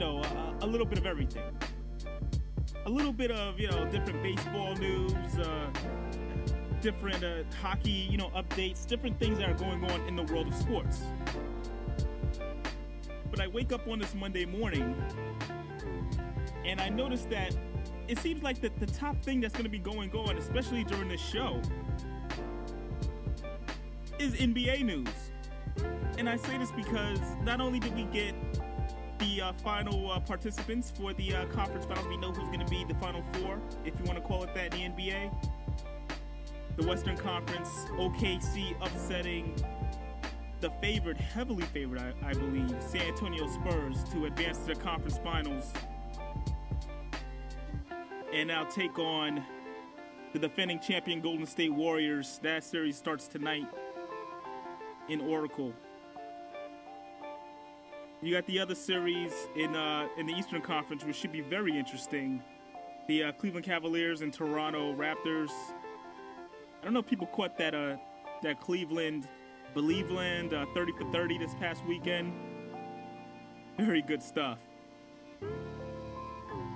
know a, a little bit of everything a little bit of you know different baseball news, uh, different uh, hockey you know updates, different things that are going on in the world of sports. But I wake up on this Monday morning, and I notice that it seems like the, the top thing that's going to be going on, especially during this show, is NBA news. And I say this because not only did we get the uh, final uh, participants for the uh, conference finals. We know who's going to be the final four, if you want to call it that, in the NBA. The Western Conference, OKC upsetting the favored, heavily favored, I, I believe, San Antonio Spurs to advance to the conference finals and now take on the defending champion Golden State Warriors. That series starts tonight in Oracle. You got the other series in uh, in the Eastern Conference, which should be very interesting. The uh, Cleveland Cavaliers and Toronto Raptors. I don't know if people caught that uh, that Cleveland, Believeland, uh, 30 for 30 this past weekend. Very good stuff.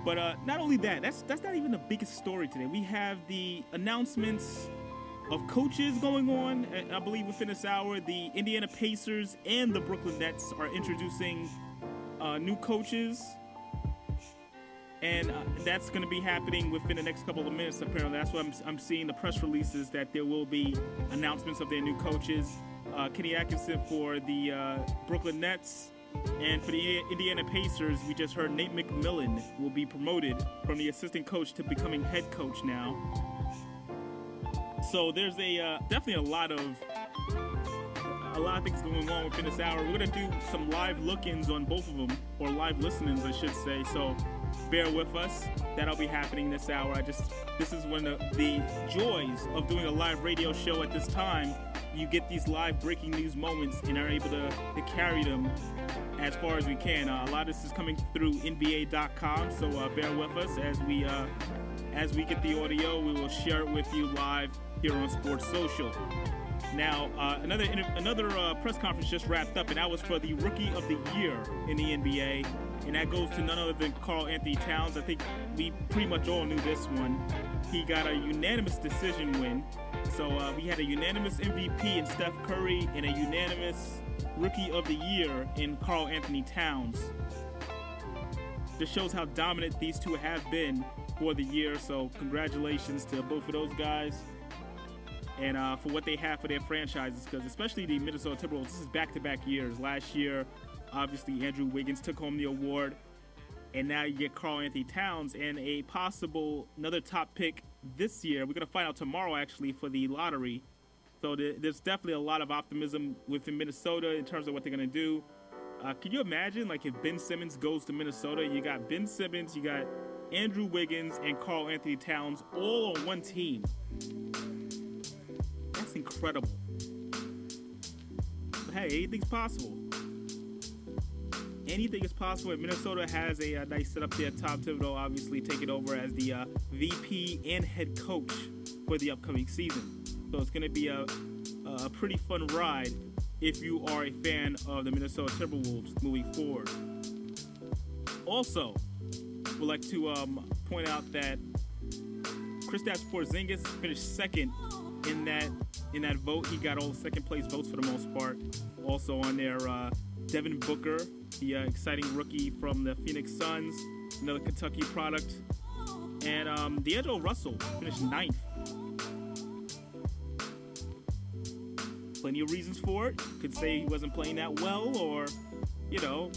But uh, not only that, that's that's not even the biggest story today. We have the announcements of coaches going on. I believe within this hour, the Indiana Pacers and the Brooklyn Nets are introducing uh, new coaches. And uh, that's going to be happening within the next couple of minutes, apparently. That's what I'm, I'm seeing the press releases that there will be announcements of their new coaches. Uh, Kenny Atkinson for the uh, Brooklyn Nets. And for the Indiana Pacers, we just heard Nate McMillan will be promoted from the assistant coach to becoming head coach now. So there's a uh, definitely a lot of a lot of things going on within this hour. We're gonna do some live look-ins on both of them, or live listenings, I should say. So bear with us. That'll be happening this hour. I just this is one of the joys of doing a live radio show at this time. You get these live breaking news moments and are able to, to carry them as far as we can. Uh, a lot of this is coming through NBA.com, so uh, bear with us as we uh, as we get the audio. We will share it with you live here on Sports Social. Now, uh, another another uh, press conference just wrapped up, and that was for the Rookie of the Year in the NBA, and that goes to none other than Karl-Anthony Towns. I think we pretty much all knew this one. He got a unanimous decision win. So uh, we had a unanimous MVP in Steph Curry and a unanimous Rookie of the Year in Karl-Anthony Towns. This shows how dominant these two have been for the year. So congratulations to both of those guys and uh, for what they have for their franchises. Because especially the Minnesota Timberwolves, this is back-to-back years. Last year, obviously Andrew Wiggins took home the award, and now you get Karl-Anthony Towns and a possible another top pick this year. We're gonna find out tomorrow actually for the lottery. So there's definitely a lot of optimism within Minnesota in terms of what they're gonna do. Uh, can you imagine like if Ben Simmons goes to Minnesota? You got Ben Simmons, you got Andrew Wiggins, and Karl-Anthony Towns all on one team incredible. But hey, anything's possible. Anything is possible. And Minnesota has a, a, nice setup there. Tom Thibodeau obviously taking over as the uh, VP and head coach for the upcoming season. So it's going to be a, a pretty fun ride if you are a fan of the Minnesota Timberwolves moving forward. Also, would like to um, point out that Kristaps Porzingis finished second in that in that vote. He got all the second place votes for the most part. Also on there, uh, Devin Booker, the uh, exciting rookie from the Phoenix Suns, another Kentucky product, and um, D'Angelo Russell finished ninth. Plenty of reasons for it. Could say he wasn't playing that well, or you know,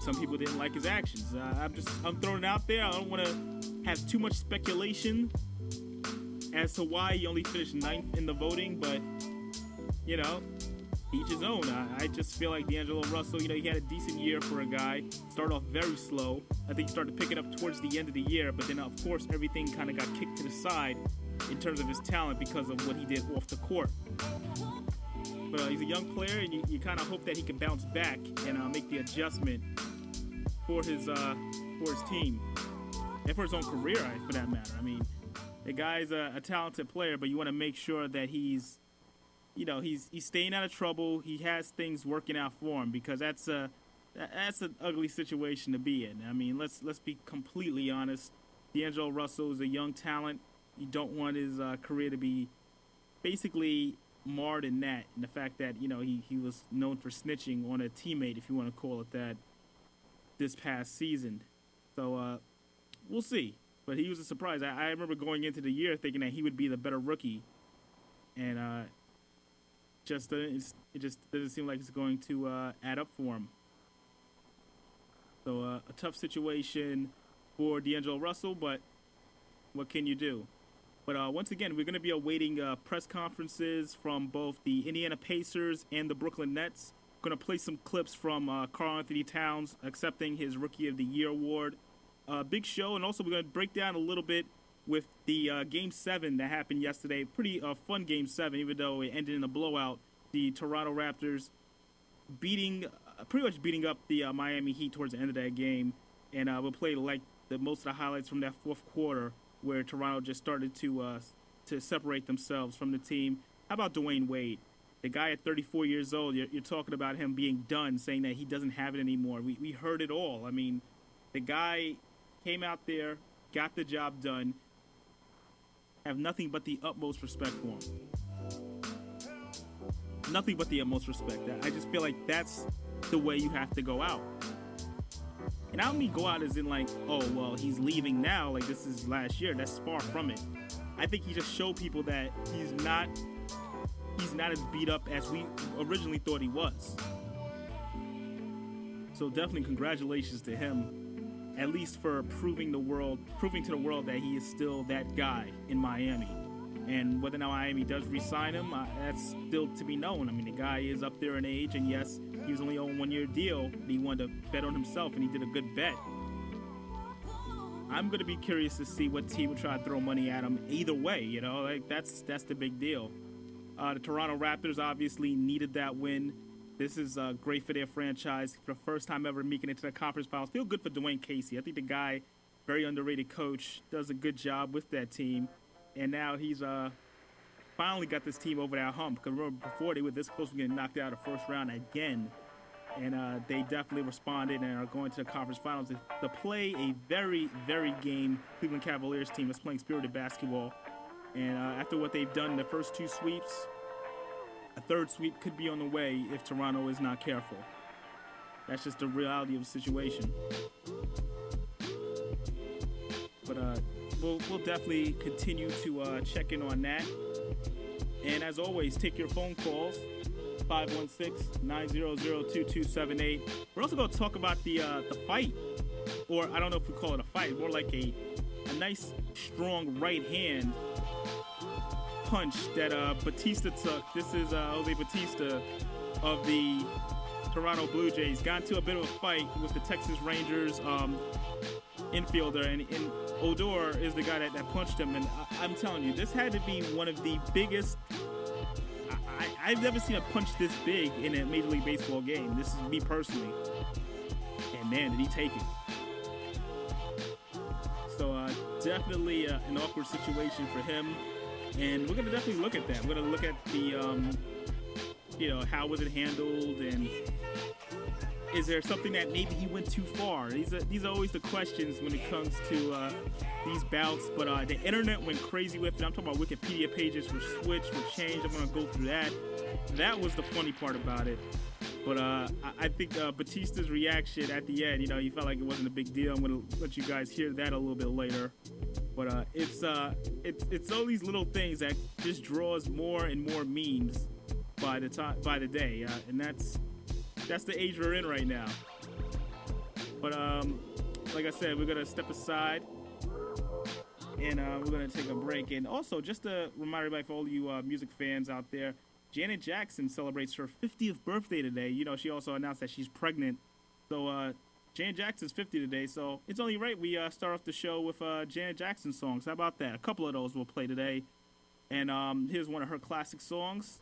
some people didn't like his actions. Uh, I'm just I'm throwing it out there. I don't want to have too much speculation as to why he only finished ninth in the voting, but you know, each his own. I, I, just feel like D'Angelo Russell, you know, he had a decent year for a guy. Started off very slow. I think he started picking up towards the end of the year, but then of course everything kind of got kicked to the side in terms of his talent because of what he did off the court. But uh, he's a young player, and you, you kind of hope that he can bounce back and uh, make the adjustment for his uh, for his team and for his own career, for that matter. I mean, the guy's a, a talented player, but you want to make sure that he's, you know, he's he's staying out of trouble. He has things working out for him because that's a that's an ugly situation to be in. I mean, let's let's be completely honest. D'Angelo Russell is a young talent. You don't want his uh, career to be basically marred in that, and the fact that you know he, he was known for snitching on a teammate, if you want to call it that, this past season. So uh, we'll see. But he was a surprise. I, I, remember going into the year thinking that he would be the better rookie, and uh, just uh, it just doesn't seem like it's going to uh, add up for him. So uh, a tough situation for D'Angelo Russell, but what can you do? But uh, once again, we're going to be awaiting uh, press conferences from both the Indiana Pacers and the Brooklyn Nets. Going to play some clips from uh, Karl-Anthony Towns accepting his Rookie of the Year award. Uh, big show, and also we're going to break down a little bit with the uh, Game 7 that happened yesterday. Pretty uh, fun Game 7, even though it ended in a blowout. The Toronto Raptors beating, pretty much beating up the Miami Heat towards the end of that game. And we'll play like the most of the highlights from that fourth quarter where Toronto just started to uh, to separate themselves from the team. How about Dwyane Wade? The guy at 34 years old, you're, you're, talking about him being done, saying that he doesn't have it anymore. We, we heard it all. I mean, the guy came out there, got the job done, have nothing but the utmost respect for him. Nothing but the utmost respect. I just feel like that's the way you have to go out. And I don't mean go out as in like, oh well, he's leaving now, like this is last year. That's far from it. I think he just showed people that he's not he's not as beat up as we originally thought he was. So definitely congratulations to him, at least for proving the world, proving to the world that he is still that guy in Miami. And whether or not Miami does re-sign him, uh, that's still to be known. I mean, the guy is up there in age, and yes, he was only on one-year deal. he wanted to bet on himself, and he did a good bet. I'm gonna be curious to see what team would try to throw money at him. Either way, you know, like that's that's the big deal. Uh, the Toronto Raptors obviously needed that win. This is uh, great for their franchise for the first time ever making it to the conference finals. Feel good for Dwane Casey. I think the guy, very underrated coach, does a good job with that team and now he's uh finally got this team over that hump. Because remember, before they were this close to getting knocked out of the first round again, and uh, they definitely responded and are going to the conference finals to, play a very, very game Cleveland Cavaliers team that's playing spirited basketball. And uh, after what they've done in the first two sweeps, a third sweep could be on the way if Toronto is not careful. That's just the reality of the situation. But uh, we'll, we'll definitely continue to uh, check in on that. And as always, take your phone calls 516-900-2278. We're also going to talk about the uh, the fight, or I don't know if we call it a fight, more like a a nice strong right hand punch that uh, Bautista took. This is uh, Jose Bautista of the Toronto Blue Jays. Got into a bit of a fight with the Texas Rangers um, infielder, and, and Odor is the guy that, that punched him. And I, am telling you, this had to be one of the biggest. I, have never seen a punch this big in a Major League Baseball game. This is me personally. And man, did he take it. So uh, definitely uh, an awkward situation for him. And we're to definitely look at that. We're to look at the, um, you know, how was it handled and is there something that maybe he went too far? These are these are always the questions when it comes to uh, these bouts. But uh, the internet went crazy with it. I'm talking about Wikipedia pages were switched, were changed. I'm gonna go through that. That was the funny part about it. But uh, I, think uh, Bautista's reaction at the end, you know, he felt like it wasn't a big deal. I'm gonna let you guys hear that a little bit later. But uh, it's uh, it's it's all these little things that just draws more and more memes by the time by the day, uh, and that's that's the age we're in right now. But um, like I said, we're gonna step aside and uh, we're gonna take a break. And also, just a reminder, everybody, for all you uh, music fans out there, Janet Jackson celebrates her 50th birthday today. You know, she also announced that she's pregnant. So uh, Janet Jackson's 50 today, so it's only right we uh, start off the show with uh, Janet Jackson songs. How about that? A couple of those we'll play today. And um, here's one of her classic songs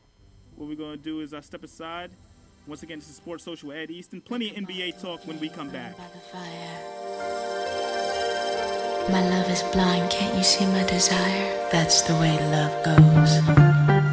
what we're going to do is uh, step aside. Once again, this is Sports Social Ed Easton. Plenty of NBA talk when we come back. My love is blind, can't you see my desire? That's the way love goes.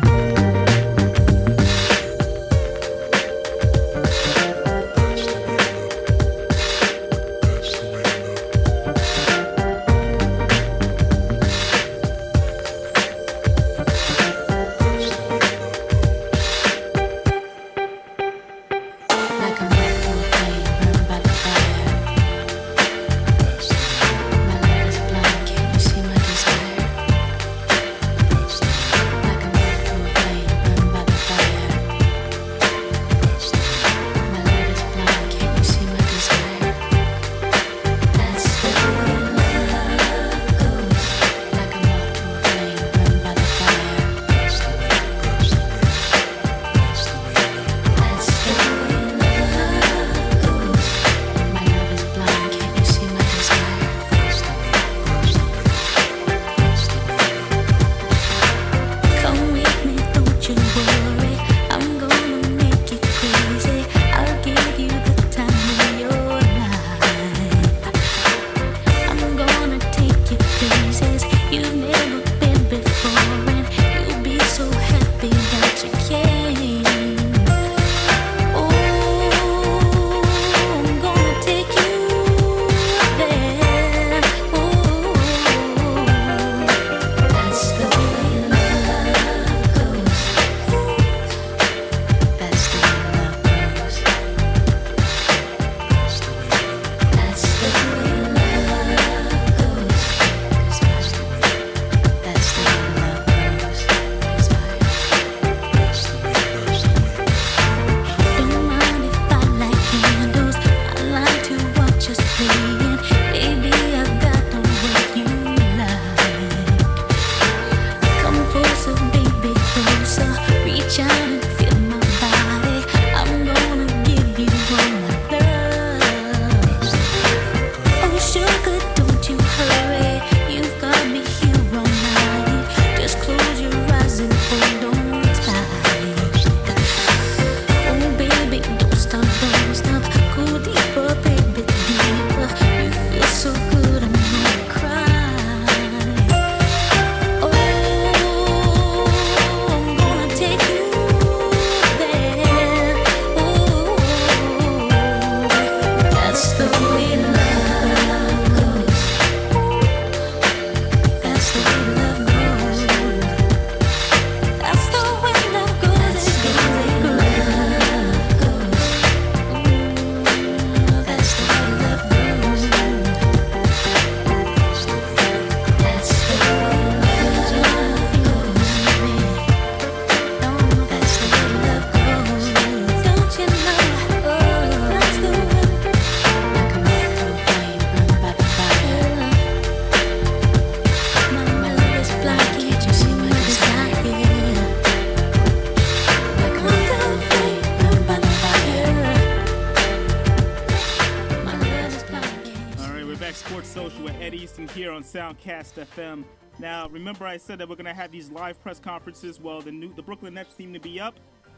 Soundcast FM. Now, remember I said that we're going to have these live press conferences. Well, the new the Brooklyn Nets seem to be up,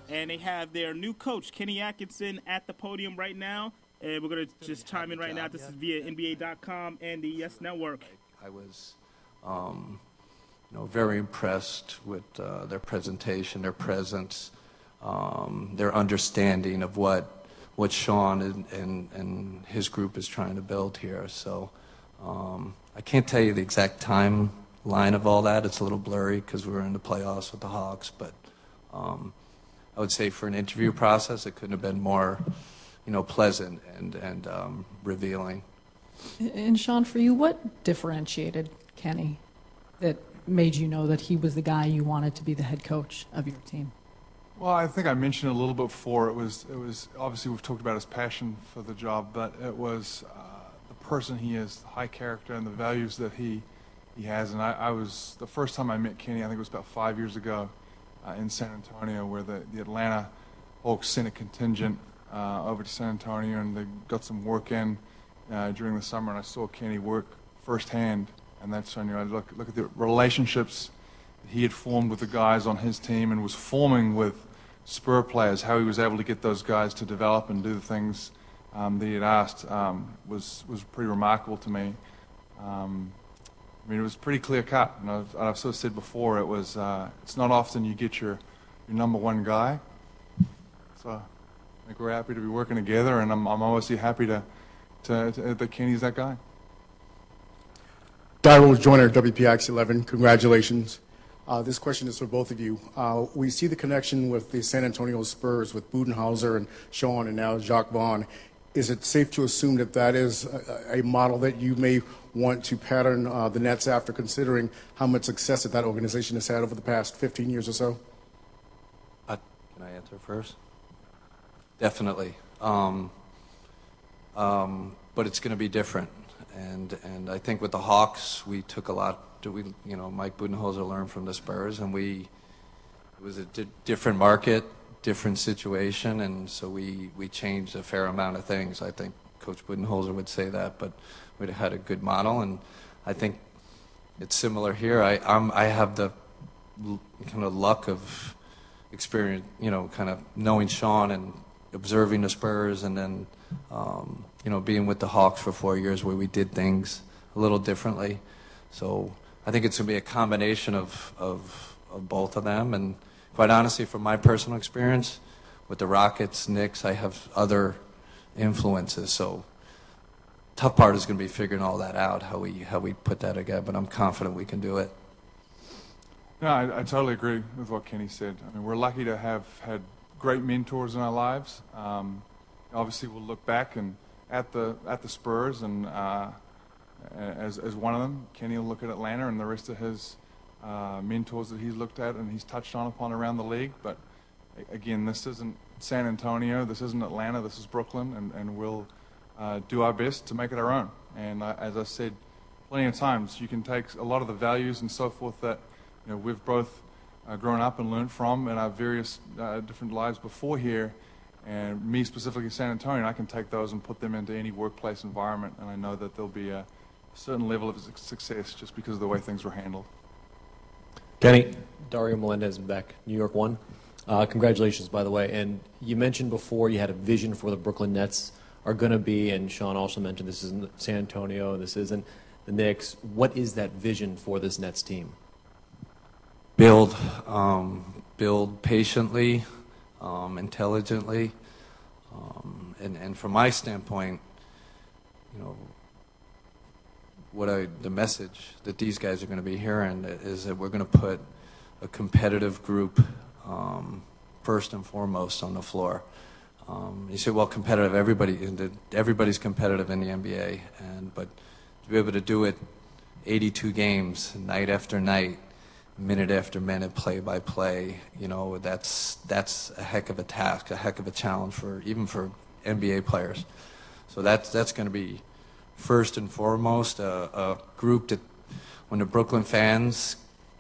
and they have their new coach Kenny Atkinson at the podium right now. And we're going to just chime in right now. This is via NBA.com and the Yes Network. I was, um, you know, very impressed with uh, their presentation, their presence, um, their understanding of what what Sean and, and, and, his group is trying to build here. So. Um, I can't tell you the exact timeline of all that. It's a little blurry because we were in the playoffs with the Hawks, but um, I would say for an interview process, it couldn't have been more, you know, pleasant and and um, revealing. And Sean, for you, what differentiated Kenny that made you know that he was the guy you wanted to be the head coach of your team? Well, I think I mentioned a little bit before. It was it was obviously we've talked about his passion for the job, but it was. Person he is, the high character, and the values that he he has. And I, I was the first time I met Kenny. I think it was about five years ago uh, in San Antonio, where the, the Atlanta Hawks sent a contingent uh, over to San Antonio, and they got some work in uh, during the summer. And I saw Kenny work firsthand, and that's when you know, look look at the relationships he had formed with the guys on his team, and was forming with Spur players, how he was able to get those guys to develop and do the things um, that he had asked um, was was pretty remarkable to me. Um, I mean, it was pretty clear cut. And I've, I've sort of said before, it was uh, it's not often you get your your number one guy. So I think we're happy to be working together, and I'm I'm obviously happy to, to, to that Kenny's that guy. Daryl Joyner, WPIX 11. Congratulations. Uh, this question is for both of you. Uh, we see the connection with the San Antonio Spurs with Budenholzer and Sean and now Jacque Vaughn. Is it safe to assume that that is a, a model that you may want to pattern uh, the Nets after, considering how much success that that organization has had over the past 15 years or so? Uh, can I answer first? Definitely. Um, um, but it's going to be different. And, and I think with the Hawks, we took a lot. We, you know, Mike Budenholzer learned from the Spurs, and we it was a di- different market, different situation, and so we we changed a fair amount of things. I think Coach Budenholzer would say that, but we had a good model, and I think it's similar here. I I'm, I have the kind of luck of experience, you know, kind of knowing Sean and observing the Spurs, and then um, you know being with the Hawks for four years, where we did things a little differently. So I think it's going to be a combination of, of of both of them, and quite honestly, from my personal experience with the Rockets, Knicks, I have other influences. So tough part is going to be figuring all that out, how we how we put that together. But I'm confident we can do it. No, I, I totally agree with what Kenny said. I mean, we're lucky to have had great mentors in our lives. Um, obviously, we'll look back and at the at the Spurs and uh, as as one of them. Kenny will look at Atlanta and the rest of his uh, mentors that he's looked at and he's touched on upon around the league. But again, this isn't San Antonio, this isn't Atlanta, this is Brooklyn, and and we'll uh, do our best to make it our own. And uh, as I said plenty of times, you can take a lot of the values and so forth that you know we've both uh, grown up and learned from in our various uh, different lives before here. And me specifically, San Antonio, I can take those and put them into any workplace environment, and I know that there'll be a certain level of success just because of the way things were handled. Kenny. Dario Melendez back, New York One. Uh, congratulations, by the way. And you mentioned before you had a vision for the Brooklyn Nets are going to be, and Sean also mentioned this isn't San Antonio, this isn't the Knicks. What is that vision for this Nets team? build um, build patiently, um, intelligently, um, and and from my standpoint, you know, what I the message that these guys are going to be hearing is that we're going to put a competitive group um, first and foremost on the floor. Um, you say, well, competitive. Everybody, everybody's competitive in the NBA, and but to be able to do it 82 games night after night minute after minute, play by play. You know, that's that's a heck of a task, a heck of a challenge for even for NBA players. So that's that's going to be first and foremost a, a group that when the Brooklyn fans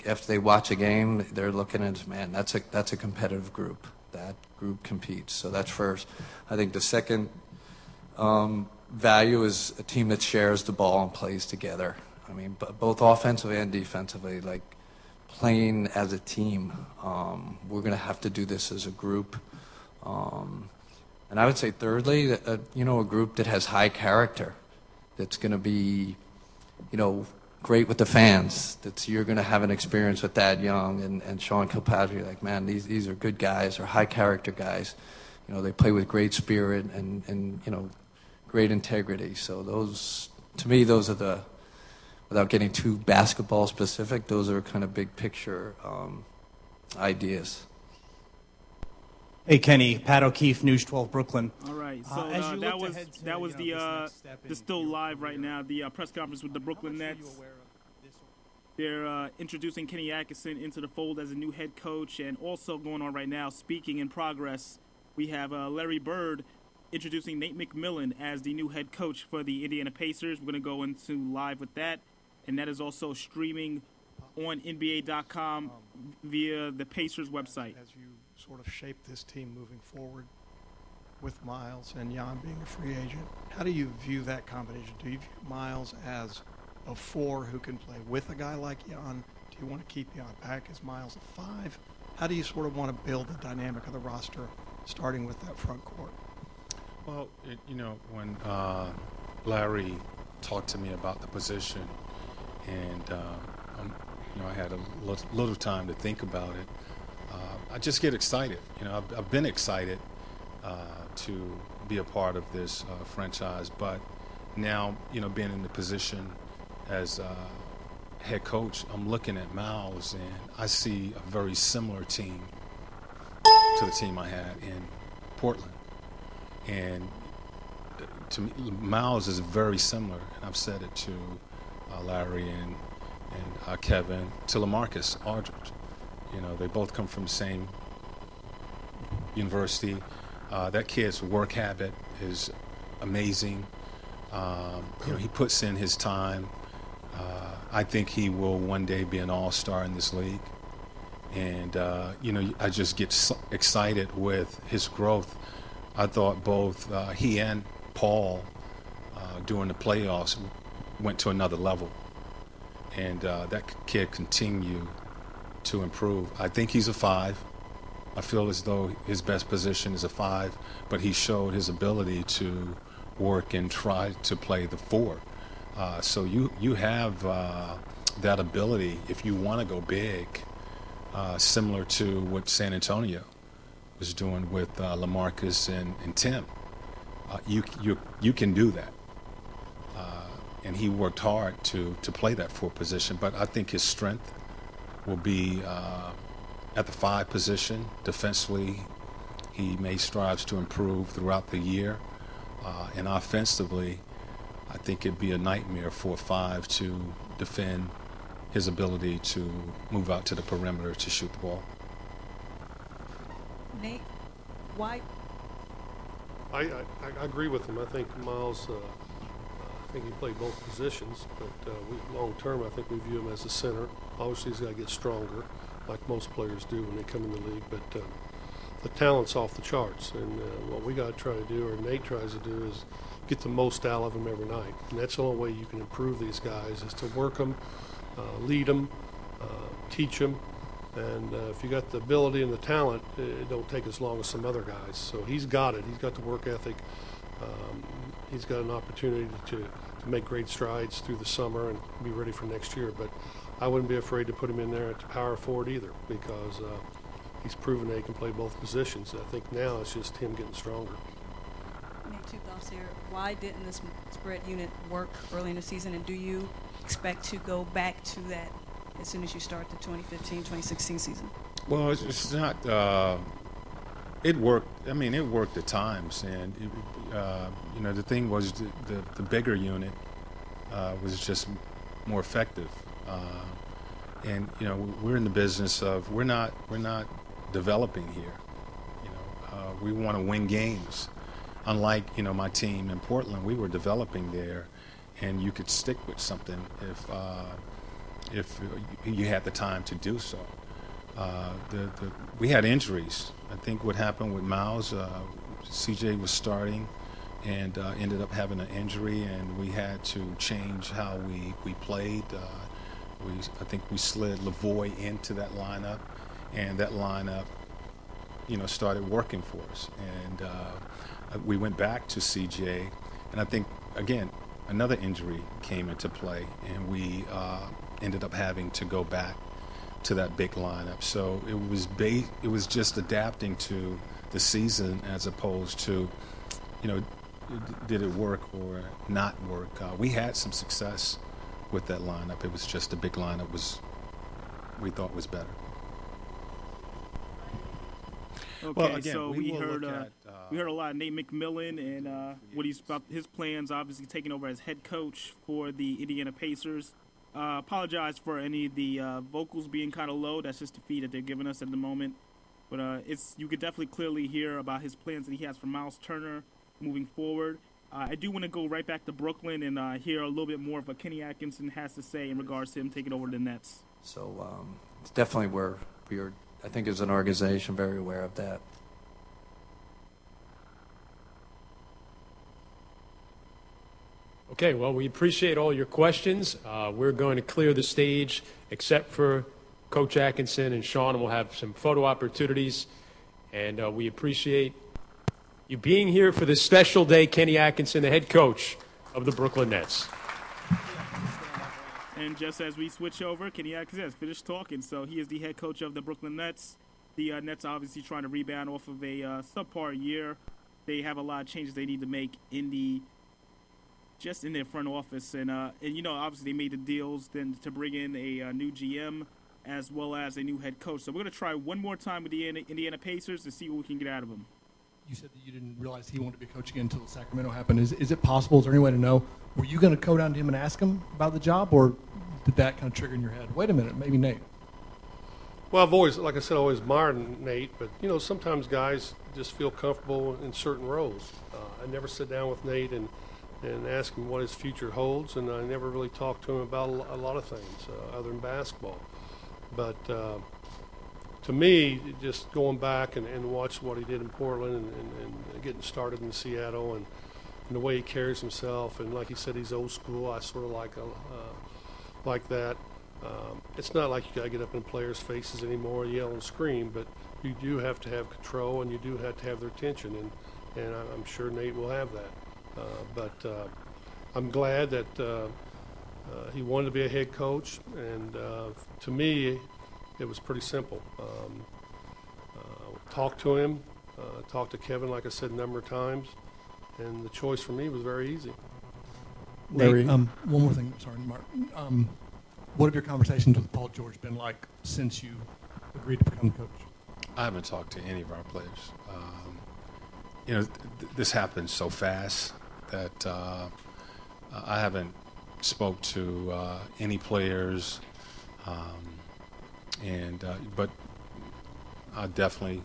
after they watch a game, they're looking at man, that's a that's a competitive group. That group competes. So that's first. I think the second um, value is a team that shares the ball and plays together. I mean, b- both offensively and defensively, like playing as a team. Um, we're going to have to do this as a group. Um, and I would say, thirdly, that, uh, you know, a group that has high character, that's going to be, you know, great with the fans. That's you're going to have an experience with Thad Young and, and Sean Kilpatrick. Like, man, these these are good guys, or high character guys. You know, they play with great spirit and and you know, great integrity. So those, to me, those are the without getting too basketball specific, those are kind of big picture um, ideas. Hey Kenny, Pat O'Keefe, News 12 Brooklyn. All right, Uh, so as uh, that was to, that was you the know, this uh, still live right now. The uh, press conference with the Brooklyn How much were Nets. you aware of this? They're uh, introducing Kenny Atkinson into the fold as a new head coach, and also going on right now, speaking in progress. We have uh, Larry Bird introducing Nate McMillan as the new head coach for the Indiana Pacers. We're going to go into live with that, and that is also streaming on NBA.com via the Pacers website. Sort of shape this team moving forward with Miles and Ian being a free agent, how do you view that combination? Do you view Miles as a four who can play with a guy like Ian? Do you want to keep Ian back as Miles a five? How do you sort of want to build the dynamic of the roster, starting with that front court? Well, it, you know, when uh, Larry talked to me about the position, and uh, you know, I had a little time to think about it. I just get excited. You know, I've, I've been excited uh, to be a part of this uh, franchise, but now, you know, being in the position as uh, head coach, I'm looking at Miles, and I see a very similar team to the team I had in Portland. And uh, to me, Miles is very similar, and I've said it to uh, Larry and and uh, Kevin, to LaMarcus Aldridge. You know, they both come from the same university. Uh, that kid's work habit is amazing. Um, you know, he puts in his time. Uh, I think he will one day be an all-star in this league. And, uh, you know, I just get so excited with his growth. I thought both uh, he and Paul uh, during the playoffs went to another level. And uh, that kid continue to improve. I think he's a five. I feel as though his best position is a five, but he showed his ability to work and try to play the four. Uh, so you you have uh, that ability if you want to go big, uh, similar to what San Antonio was doing with uh, LaMarcus and, and Tim. Uh, you you you can do that, uh, and he worked hard to to play that four position. But I think his strength will be at the five position defensively. He made strides to improve throughout the year. Uh, and offensively, I think it'd be a nightmare for five to defend his ability to move out to the perimeter to shoot the ball. Nate, why? I, I, I agree with him. I think Miles, uh, I think he played both positions, but uh, we, long term, I think we view him as a center. Obviously, he's got to get stronger, like most players do when they come in the league, but uh, the talent's off the charts. And uh, what we got to try to do, or Nate tries to do, is get the most out of them every night. And that's the only way you can improve these guys is to work them, uh, lead them, uh, teach them. And uh, if you got the ability and the talent, it don't take as long as some other guys. So he's got it. He's got the work ethic. Um, he's got an opportunity to, to make great strides through the summer and be ready for next year. But I wouldn't be afraid to put him in there at the power forward either because uh, he's proven that he can play both positions. I think now it's just him getting stronger. Nate, two thoughts here. Why didn't this spread unit work early in the season, and do you expect to go back to that as soon as you start the 2015-2016 season? Well, it's, it's not. Uh, it worked. I mean, it worked at times, and it, uh, you know, the thing was the, the, the bigger unit uh, was just more effective. Uh, and you know, we're in the business of we're not we're not developing here. You know, uh, we want to win games. Unlike you know my team in Portland, we were developing there, and you could stick with something if uh, if you had the time to do so. Uh, the, the, we had injuries. I think what happened with Miles, uh, CJ was starting and uh, ended up having an injury, and we had to change how we, we played. Uh, we, I think we slid Lavoy into that lineup, and that lineup, you know, started working for us. And uh, we went back to CJ, and I think again another injury came into play, and we ended up having to go back to that big lineup. So it was ba- it was just adapting to the season as opposed to, you know, did it work or not work? Uh, we had some success with that lineup. It was just a big lineup was we thought was better. Okay, Well, again, so we we, heard uh, at, uh, we heard a lot of Nate McMillan and uh, what he's about his plans. Obviously, taking over as head coach for the Indiana Pacers. Uh, apologize for any of the uh, vocals being kind of low. That's just the feed that they're giving us at the moment. But uh, it's you could definitely clearly hear about his plans that he has for Miles Turner moving forward. Uh, I do want to go right back to Brooklyn and uh, hear a little bit more of what Kenny Atkinson has to say in regards to him taking over the Nets. So um, it's definitely where we are, I think as an organization, very aware of that. Okay, well, we appreciate all your questions. Uh, we're going to clear the stage except for Coach Atkinson and Sean We'll have some photo opportunities, and uh, we appreciate you being here for this special day. Kenny Atkinson, the head coach of the Brooklyn Nets. And just as we switch over, Kenny Atkinson has finished talking. So he is the head coach of the Brooklyn Nets. The uh, Nets obviously trying to rebound off of a uh, subpar year. They have a lot of changes they need to make in the just in their front office, and uh, and you know obviously they made the deals then to bring in a uh, new GM as well as a new head coach. So we're gonna try one more time with the Indiana Pacers to see what we can get out of them. You said that you didn't realize he wanted to be coaching until Sacramento happened. Is is it possible? Is there any way to know? Were you going to go down to him and ask him about the job, or did that kind of trigger in your head? Wait a minute, maybe Nate. Well, I've always, like I said, I always admired Nate, but you know, sometimes guys just feel comfortable in certain roles. Uh, I never sit down with Nate and and ask him what his future holds, and I never really talked to him about a lot of things uh, other than basketball. But uh, to me, just going back and, and watch what he did in Portland and, and, and getting started in Seattle and, and, the way he carries himself, and like he said, he's old school. I sort of like a, uh, like that. Um, it's not like you got to get up in players' faces anymore, yell and scream, but you do have to have control and you do have to have their attention, and, and I'm sure Nate will have that. Uh, but uh, I'm glad that uh, he wanted to be a head coach, and to me, it was pretty simple. Um, talk to him, talked to Kevin, like I said a number of times, and the choice for me was very easy. Larry, um, one more thing. Sorry, Mark. Um, what have your conversations with Paul George been like since you agreed to become coach? I haven't talked to any of our players. Um, you know, th- this happened so fast that uh, I haven't spoke to uh, any players, um, and uh, but I definitely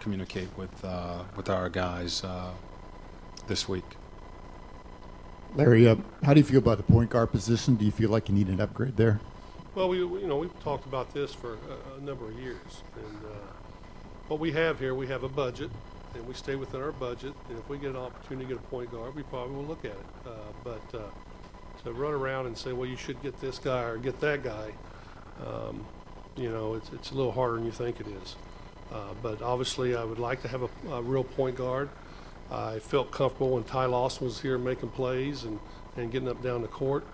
communicate with uh, with our guys uh, this week. Larry, uh, how do you feel about the point guard position? Do you feel like you need an upgrade there? Well, we you know we've talked about this for a, a number of years, and what we have here, we have a budget and we stay within our budget. And if we get an opportunity to get a point guard, we probably will look at it. Uh, but uh, to run around and say, well, you should get this guy or get that guy, um, you know, it's, it's a little harder than you think it is. Uh, but obviously, I would like to have a, a, real point guard. I felt comfortable when Ty Lawson was here making plays and, and getting up down the court.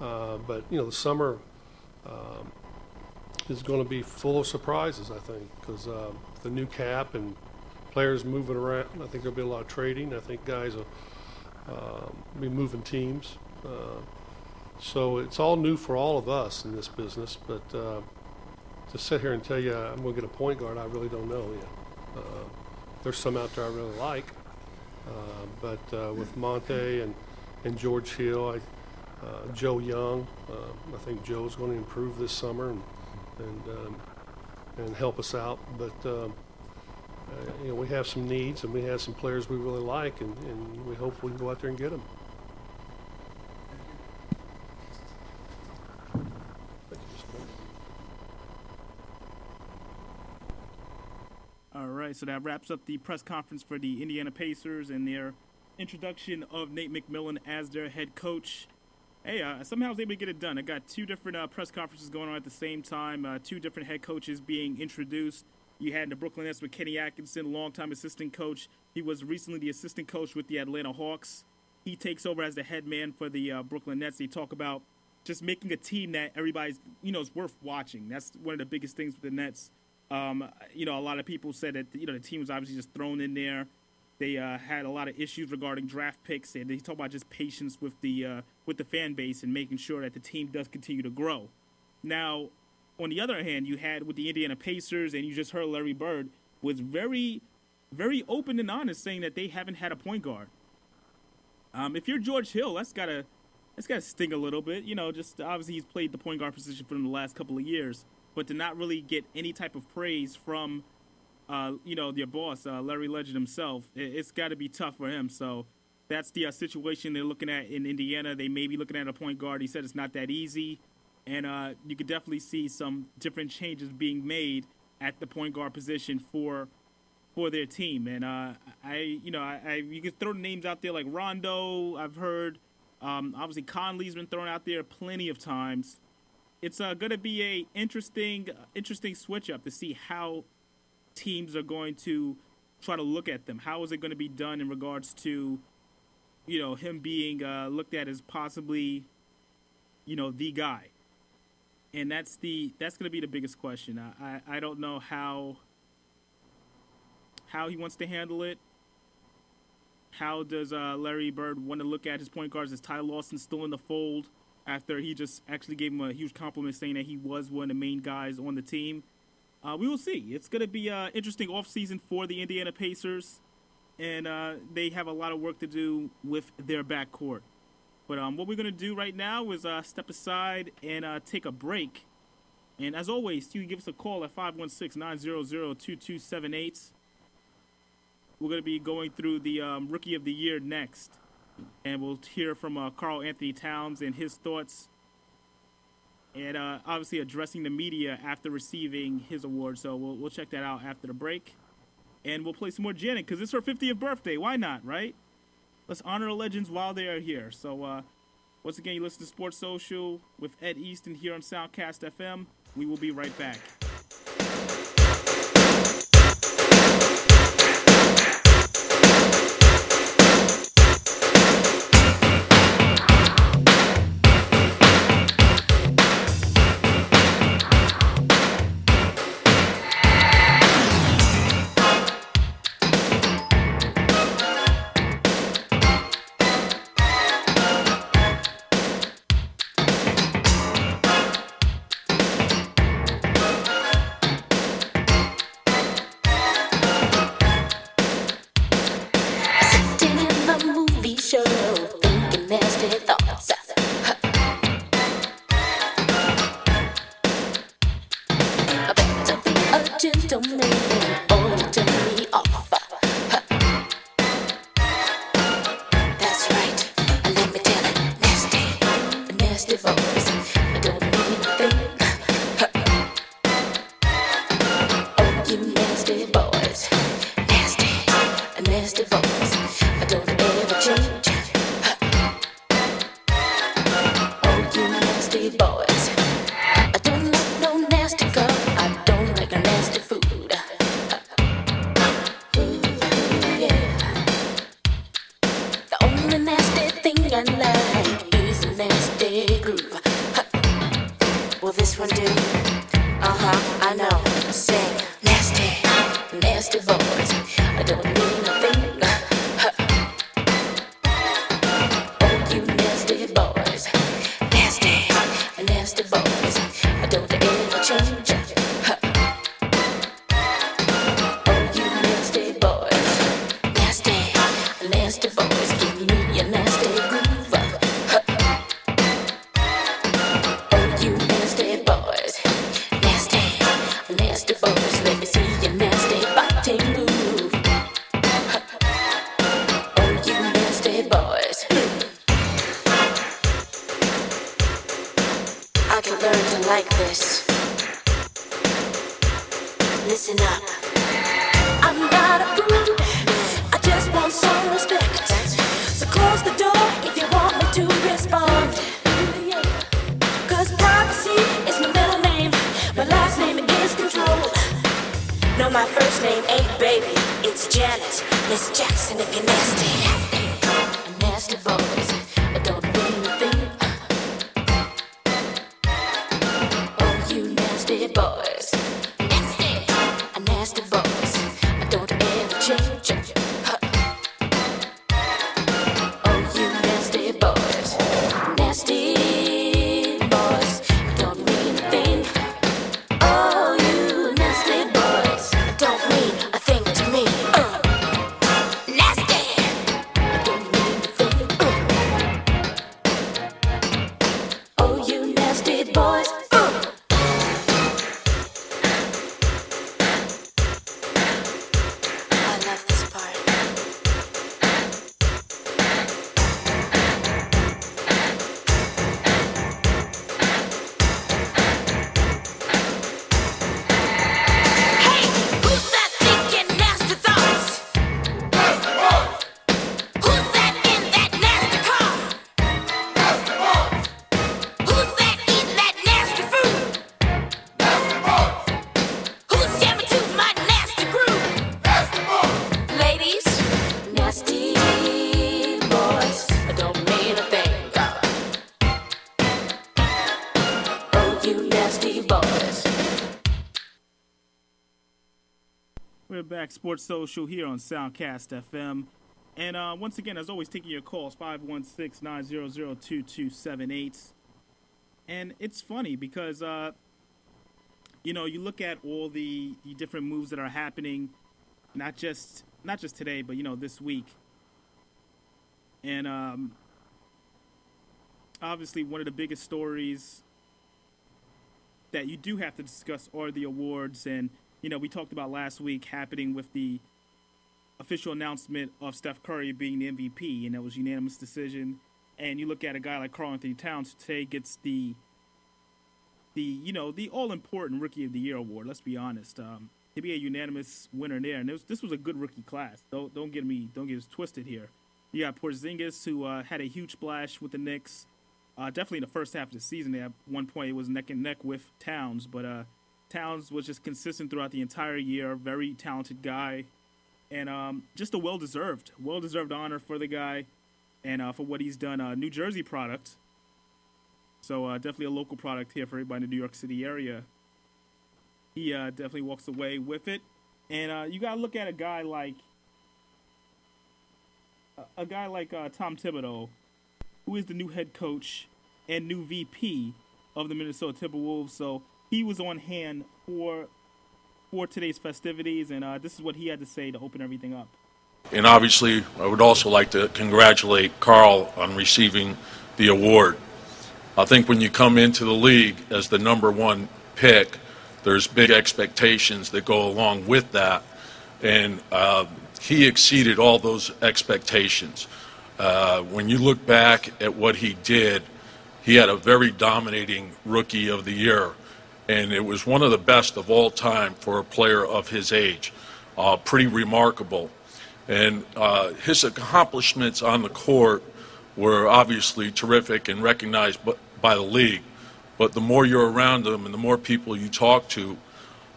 Uh, but, you know, the summer um, is going to be full of surprises, I think, because uh, the new cap and players moving around. I think there'll be a lot of trading. I think guys will uh, be moving teams. Uh, so it's all new for all of us in this business. But uh, to sit here and tell you I'm going to get a point guard, I really don't know yet. Uh, there's some out there I really like. Uh, but uh, with Monta and, and George Hill, I, Joe Young, I think Joe's going to improve this summer and and um, and help us out. But um, you know, we have some needs and we have some players we really like, and, and we hope we can go out there and get them. All right, so that wraps up the press conference for the Indiana Pacers and their introduction of Nate McMillan as their head coach. Hey, uh, somehow I was able to get it done. I got two different uh, press conferences going on at the same time, uh, two different head coaches being introduced. You had the Brooklyn Nets with Kenny Atkinson, longtime assistant coach. He was recently the assistant coach with the Atlanta Hawks. He takes over as the head man for the uh, Brooklyn Nets. They talk about just making a team that everybody's, you know, is worth watching. That's one of the biggest things with the Nets. Um, you know, a lot of people said that, you know, the team was obviously just thrown in there. They uh, had a lot of issues regarding draft picks, and they talk about just patience with the uh, with the fan base and making sure that the team does continue to grow. Now, on the other hand, you had with the Indiana Pacers, and you just heard Larry Bird was very, very open and honest, saying that they haven't had a point guard. Um, if you're George Hill, that's gotta that's gotta sting a little bit. You know, just obviously he's played the point guard position for the last couple of years, but to not really get any type of praise from, uh, you know, your boss, uh, Larry Legend himself, it, has got to be tough for him. So that's the uh, situation they're looking at in Indiana. They may be looking at a point guard. He said it's not that easy and uh, you could definitely see some different changes being made at the point guard position for for their team. And uh, I, you know, I, I, you can throw names out there like Rondo. I've heard. Um, obviously, Conley's been thrown out there plenty of times. it's uh, going to be a interesting, interesting switch up to see how teams are going to try to look at them. How is it going to be done in regards to, you know, him being uh, looked at as possibly, you know, the guy. And that's the that's going to be the biggest question. I, I I don't know how how he wants to handle it. How does uh, Larry Bird want to look at his point guards? Is Ty Lawson still in the fold after he just actually gave him a huge compliment saying that he was one of the main guys on the team? Uh, we will see. It's going to be an interesting offseason for the Indiana Pacers, and uh, they have a lot of work to do with their backcourt. But um, what we're going to do right now is uh, step aside and uh, take a break. And as always, you give us a call at 516 900 2278. We're going to be going through the um, Rookie of the Year next. And we'll hear from uh, Karl Anthony Towns and his thoughts and uh, obviously addressing the media after receiving his award. So we'll, we'll check that out after the break. And we'll play some more Janet because it's her 50th birthday. Why not, right? Let's honor the legends while they are here. So, uh, once again, you listen to Sports Social with Ed Easton here on Soundcast FM. We will be right back. Sports Social here on Soundcast FM. And uh, once again, as always, taking your calls 516 900 2278. And it's funny because, uh, you know, you look at all the, the different moves that are happening, not just not just today, but you know, this week. And um, obviously, one of the biggest stories that you do have to discuss are the awards. And, you know, we talked about last week happening with the official announcement of Steph Curry being the MVP, and that was unanimous decision. And you look at a guy like Karl Anthony Towns today gets the the you know the all important Rookie of the Year award. Let's be honest. Um, to be a unanimous winner there, and was, this was a good rookie class. Don't don't get me don't get us twisted here. You got Porzingis who uh, had a huge splash with the Knicks. Uh, definitely in the first half of the season, at one point it was neck and neck with Towns, but uh, Towns was just consistent throughout the entire year. Very talented guy, and um, just a well deserved, well deserved honor for the guy, and uh, for what he's done. Uh, New Jersey product, so uh, definitely a local product here for everybody in the New York City area. He uh, definitely walks away with it, and uh, you gotta look at a guy like a guy like uh, Tom Thibodeau, who is the new head coach and new VP of the Minnesota Timberwolves. So he was on hand for for today's festivities, and uh, this is what he had to say to open everything up. And obviously, I would also like to congratulate Karl on receiving the award. I think when you come into the league as the number one pick, there's big expectations that go along with that. And uh, he exceeded all those expectations. Uh, when you look back at what he did, he had a very dominating rookie of the year. And it was one of the best of all time for a player of his age. Uh, pretty remarkable. And uh, his accomplishments on the court were obviously terrific and recognized by the league. But the more you're around him and the more people you talk to,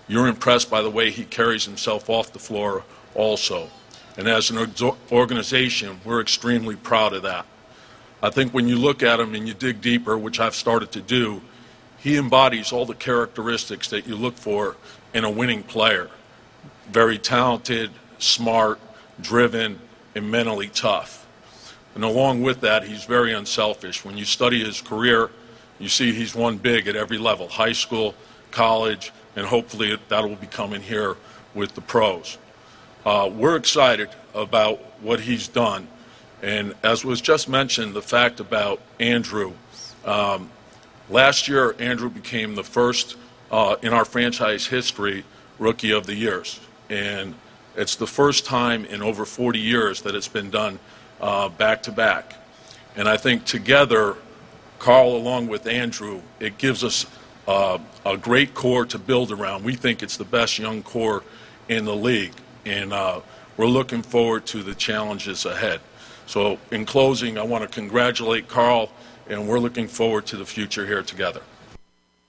you're impressed by the way he carries himself off the floor also. And as an organization, we're extremely proud of that. I think when you look at him and you dig deeper, which I've started to do, he embodies all the characteristics that you look for in a winning player. Very talented, smart, driven, and mentally tough. And along with that, he's very unselfish. When you study his career, you see he's won big at every level high school, college, and hopefully that will be coming here with the pros. Uh, we're excited about what he's done. And as was just mentioned, the fact about Andrew. Um, last year, Andrew became the first uh, in our franchise history rookie of the years. And it's the first time in over 40 years that it's been done uh, back to back. And I think together, Karl, along with Andrew, it gives us uh, a great core to build around. We think it's the best young core in the league, and uh, we're looking forward to the challenges ahead. So, in closing, I want to congratulate Karl, and we're looking forward to the future here together.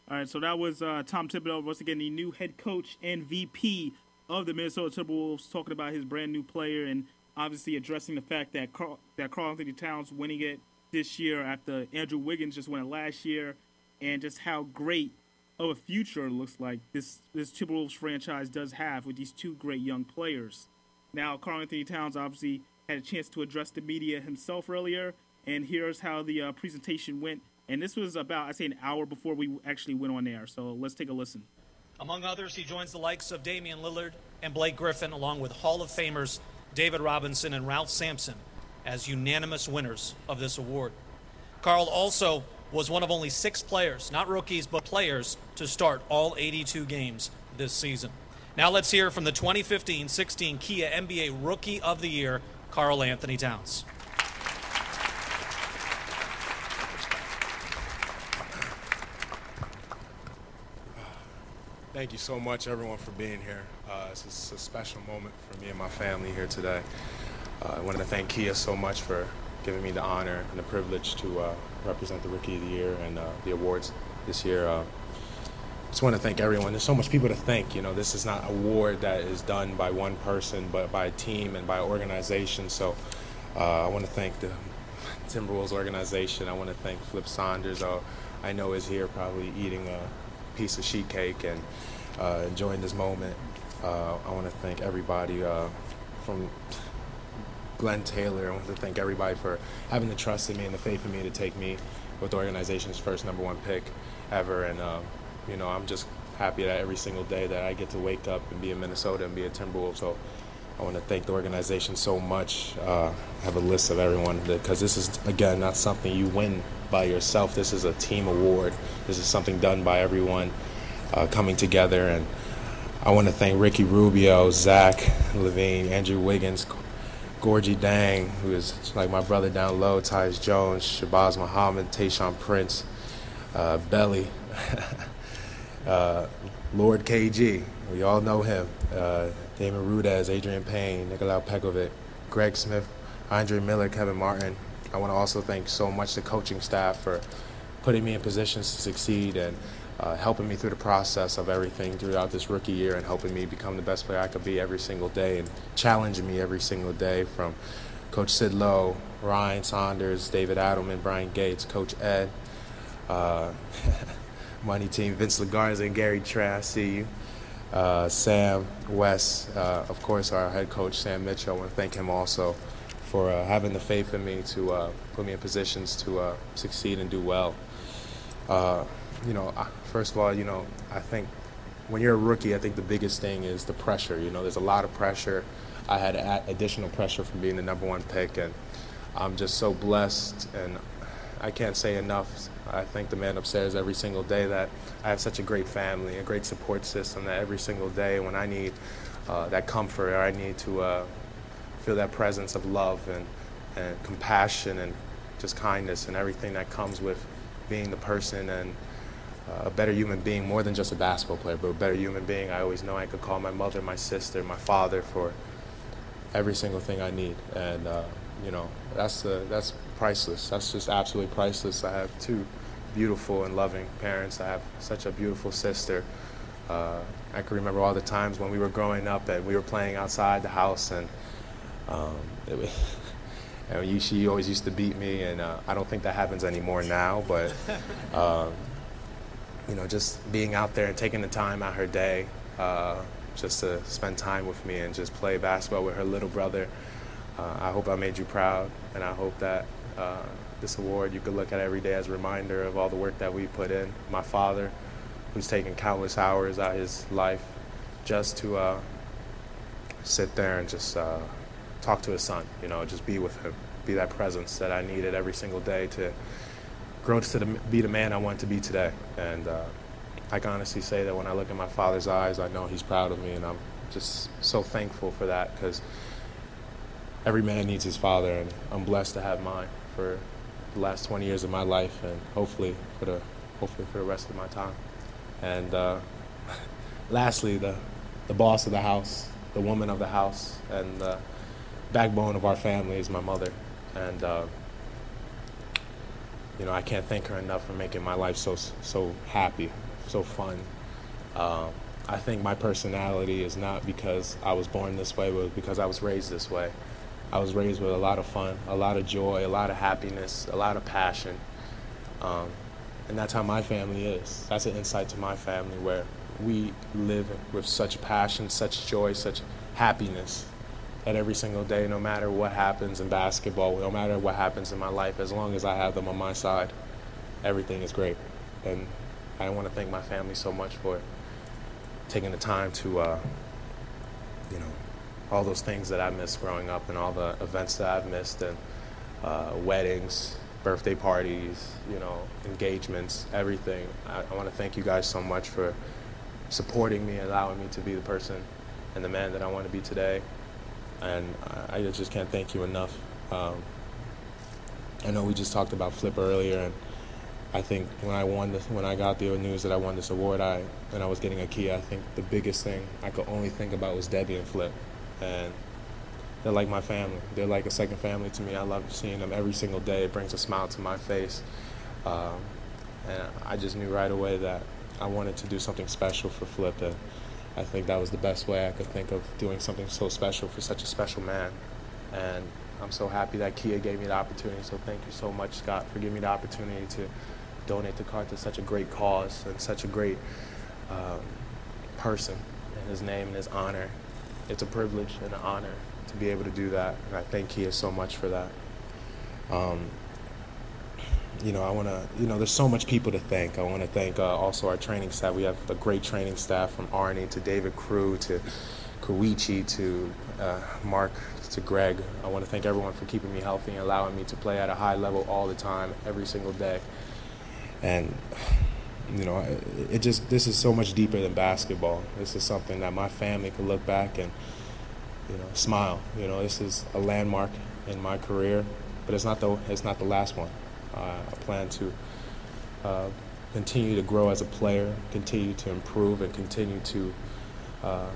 All right, so that was uh, Tom Thibodeau, once again, the new head coach and VP of the Minnesota Timberwolves, talking about his brand new player and obviously addressing the fact that Karl, that Karl Anthony Towns winning it this year after Andrew Wiggins just won it last year, and just how great of a future it looks like this this Timberwolves franchise does have with these two great young players. Now, Karl Anthony Towns obviously had a chance to address the media himself earlier, and here's how the uh, presentation went. And this was about, I say, an hour before we actually went on air. So let's take a listen. Among others, he joins the likes of Damian Lillard and Blake Griffin, along with Hall of Famers David Robinson and Ralph Sampson, as unanimous winners of this award. Karl also was one of only six players, not rookies, but players, to start all 82 games this season. Now let's hear from the 2015 16 Kia NBA Rookie of the Year, Karl Anthony Towns. Thank you so much, everyone, for being here. Uh, it's a special moment for me and my family here today. Uh, I wanted to thank Kia so much for giving me the honor and the privilege to uh, represent the Rookie of the Year and uh, the awards this year. Uh, just want to thank everyone. There's so much people to thank. You know, this is not an award that is done by one person, but by a team and by an organization. So uh, I want to thank the Timberwolves organization. I want to thank Flip Saunders. Uh, I know is here probably eating a piece of sheet cake and uh, enjoying this moment. Uh, I want to thank everybody uh, from Glenn Taylor. I want to thank everybody for having the trust in me and the faith in me to take me with the organization's first number one pick ever. And, uh, you know, I'm just happy that every single day that I get to wake up and be in Minnesota and be a Timberwolves. So I want to thank the organization so much. Uh, I have a list of everyone because this is, again, not something you win by yourself. This is a team award. This is something done by everyone uh, coming together. And I want to thank Ricky Rubio, Zach LaVine, Andrew Wiggins, Gorgui Dieng, who is like my brother down low, Tyus Jones, Shabazz Muhammad, Tayshaun Prince, uh, Belly, uh, Lord KG, we all know him, uh, Damjan Rudez, Adreian Payne, Nikolai Pekovic, Greg Smith, Andre Miller, Kevin Martin. I want to also thank so much the coaching staff for putting me in positions to succeed and uh, helping me through the process of everything throughout this rookie year and helping me become the best player I could be every single day and challenging me every single day from Coach Sid Lowe, Ryan Saunders, David Adelman, Brian Gates, Coach Ed, uh, money team, Vince Legarza and Gary I see you. Uh, Sam, Wes, uh, of course, our head coach, Sam Mitchell. I want to thank him also for uh, having the faith in me to uh, put me in positions to uh, succeed and do well. Uh, you know, I- first of all, you know, I think when you're a rookie, I think the biggest thing is the pressure. You know, there's a lot of pressure. I had additional pressure from being the number one pick, and I'm just so blessed, and I can't say enough. I thank the man upstairs every single day that I have such a great family, a great support system that every single day when I need uh, that comfort or I need to uh, feel that presence of love and, and compassion and just kindness and everything that comes with being the person and uh, a better human being, more than just a basketball player, but a better human being. I always know I could call my mother, my sister, my father for every single thing I need, and uh, you know that's the, that's priceless. That's just absolutely priceless. I have two beautiful and loving parents. I have such a beautiful sister. Uh, I can remember all the times when we were growing up and we were playing outside the house, and um, it and you, she always used to beat me, and uh, I don't think that happens anymore now, but. Um, you know, just being out there and taking the time out her day uh, just to spend time with me and just play basketball with her little brother. Uh, I hope I made you proud, and I hope that uh, this award you could look at every day as a reminder of all the work that we put in. My father, who's taken countless hours out of his life just to uh, sit there and just uh, talk to his son, you know, just be with him, be that presence that I needed every single day to grow to the, be the man I want to be today. And uh, I can honestly say that when I look in my father's eyes, I know he's proud of me, and I'm just so thankful for that because every man needs his father, and I'm blessed to have mine for the last 20 years of my life, and hopefully for the hopefully for the rest of my time. And uh, lastly, the the boss of the house, the woman of the house, and the backbone of our family is my mother, and. Uh, you know, I can't thank her enough for making my life so so happy, so fun. Um, I think my personality is not because I was born this way, but because I was raised this way. I was raised with a lot of fun, a lot of joy, a lot of happiness, a lot of passion, um, and that's how my family is. That's an insight to my family where we live with such passion, such joy, such happiness that every single day, no matter what happens in basketball, no matter what happens in my life, as long as I have them on my side, everything is great. And I want to thank my family so much for taking the time to, uh, you know, all those things that I missed growing up and all the events that I've missed and uh, weddings, birthday parties, you know, engagements, everything. I, I want to thank you guys so much for supporting me, allowing me to be the person and the man that I want to be today and I just can't thank you enough. Um, I know we just talked about Flip earlier, and I think when I won this, when I got the news that I won this award, I and I was getting a Kia. I think the biggest thing I could only think about was Debbie and Flip, and they're like my family. They're like a second family to me. I love seeing them every single day. It brings a smile to my face, um, and I just knew right away that I wanted to do something special for Flip, and I think that was the best way I could think of doing something so special for such a special man. And I'm so happy that Kia gave me the opportunity. So thank you so much, Scott, for giving me the opportunity to donate the car to such a great cause and such a great um, person. in his name and his honor. It's a privilege and an honor to be able to do that, and I thank Kia so much for that. Um, you know, I want to, you know, there's so much people to thank. I want to thank uh, also our training staff. We have a great training staff from Arnie to David Crew to Koichi to uh, Mark to Greg. I want to thank everyone for keeping me healthy and allowing me to play at a high level all the time, every single day. And you know, it, just this is so much deeper than basketball. This is something that my family could look back and you know smile. You know, this is a landmark in my career, but it's not the it's not the last one. Uh, I plan to uh, continue to grow as a player, continue to improve, and continue to uh,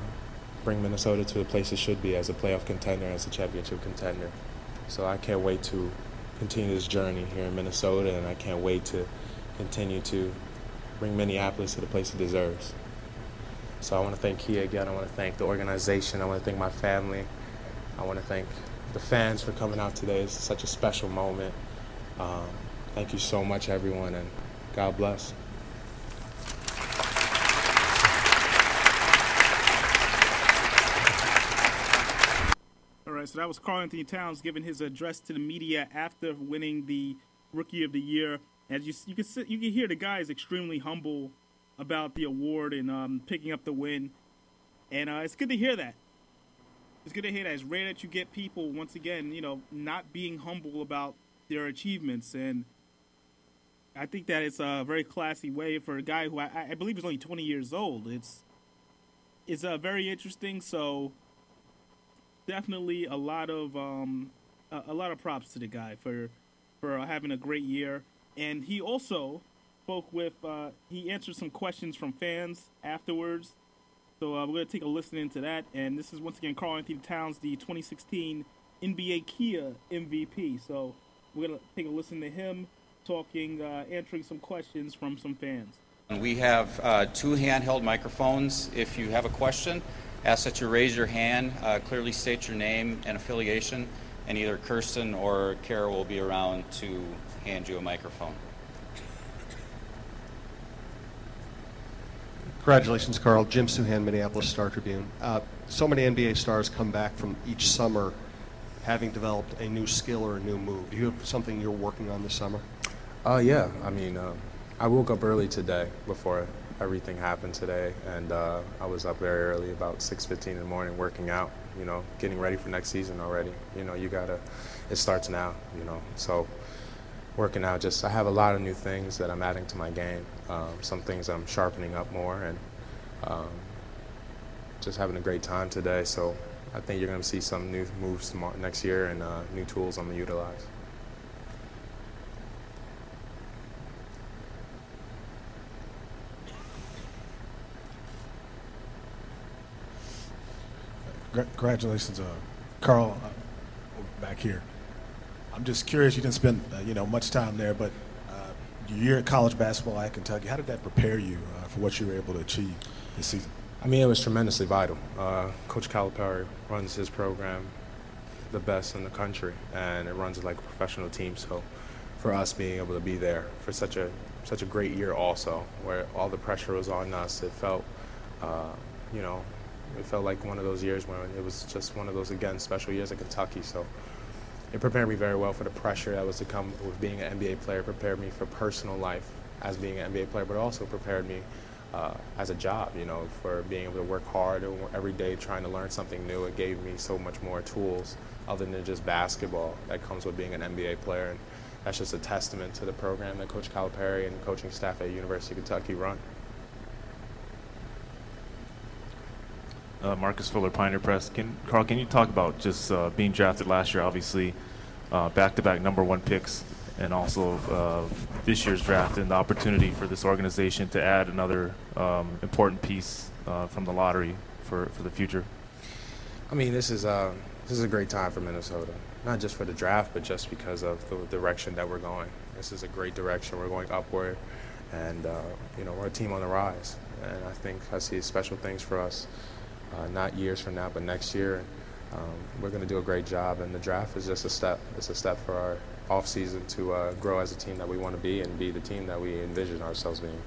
bring Minnesota to the place it should be as a playoff contender, as a championship contender. So I can't wait to continue this journey here in Minnesota, and I can't wait to continue to bring Minneapolis to the place it deserves. So I want to thank Kia again. I want to thank the organization. I want to thank my family. I want to thank the fans for coming out today. It's such a special moment. Um, thank you so much, everyone, and God bless. All right, so that was Karl Anthony Towns giving his address to the media after winning the Rookie of the Year. As you you can see, you can hear the guy is extremely humble about the award and um, picking up the win, and uh, it's good to hear that. It's good to hear that. It's rare that you get people once again, you know, not being humble about their achievements, and I think that it's a very classy way for a guy who I, I believe is only 20 years old. It's it's uh, very interesting. So definitely a lot of um, a, a lot of props to the guy for for uh, having a great year. And he also spoke with uh, he answered some questions from fans afterwards. So uh, we're gonna take a listen into that. And this is once again Karl Anthony Towns, the 2016 NBA Kia MVP. So we're gonna take a listen to him talking, uh, answering some questions from some fans. We have uh, two handheld microphones. If you have a question, ask that you raise your hand, uh, clearly state your name and affiliation, and either Kirsten or Kara will be around to hand you a microphone. Congratulations, Karl. Jim Souhan, Minneapolis Star Tribune. Uh, so many NBA stars come back from each summer having developed a new skill or a new move. Do you have something you're working on this summer? Uh, yeah, I mean, uh, I woke up early today before everything happened today, and uh, I was up very early, about 6:15 in the morning, working out. You know, getting ready for next season already. You know, you gotta. It starts now. You know, so working out. Just I have a lot of new things that I'm adding to my game. Um, some things I'm sharpening up more, and um, just having a great time today. So I think you're gonna see some new moves tomorrow, next year and uh, new tools I'm gonna utilize. Congratulations, uh, Karl, uh, back here. I'm just curious. You didn't spend uh, you know much time there, but uh, your year at college basketball at Kentucky. How did that prepare you uh, for what you were able to achieve this season? I mean, it was tremendously vital. Uh, Coach Calipari runs his program the best in the country, and it runs like a professional team. So, for us being able to be there for such a such a great year, also where all the pressure was on us, it felt, you know, it felt like one of those years when it was just one of those again special years at Kentucky. So, it prepared me very well for the pressure that was to come with being an NBA player. Prepared me for personal life as being an NBA player, but also prepared me uh, as a job, you know, for being able to work hard every day trying to learn something new. It gave me so much more tools other than just basketball that comes with being an NBA player. And that's just a testament to the program that Coach Calipari and coaching staff at University of Kentucky run. Uh, Marcus Fuller, Pioneer Press. Can, Karl, can you talk about just uh, being drafted last year, obviously, uh, back-to-back number one picks, and also uh, this year's draft and the opportunity for this organization to add another um, important piece uh, from the lottery for, for the future? I mean, this is uh, this is a great time for Minnesota, not just for the draft, but just because of the direction that we're going. This is a great direction. We're going upward, and you know we're a team on the rise. And I think I see special things for us, uh, not years from now, but next year. Um, we're going to do a great job, and the draft is just a step. It's a step for our offseason to uh, grow as a team that we want to be and be the team that we envision ourselves being.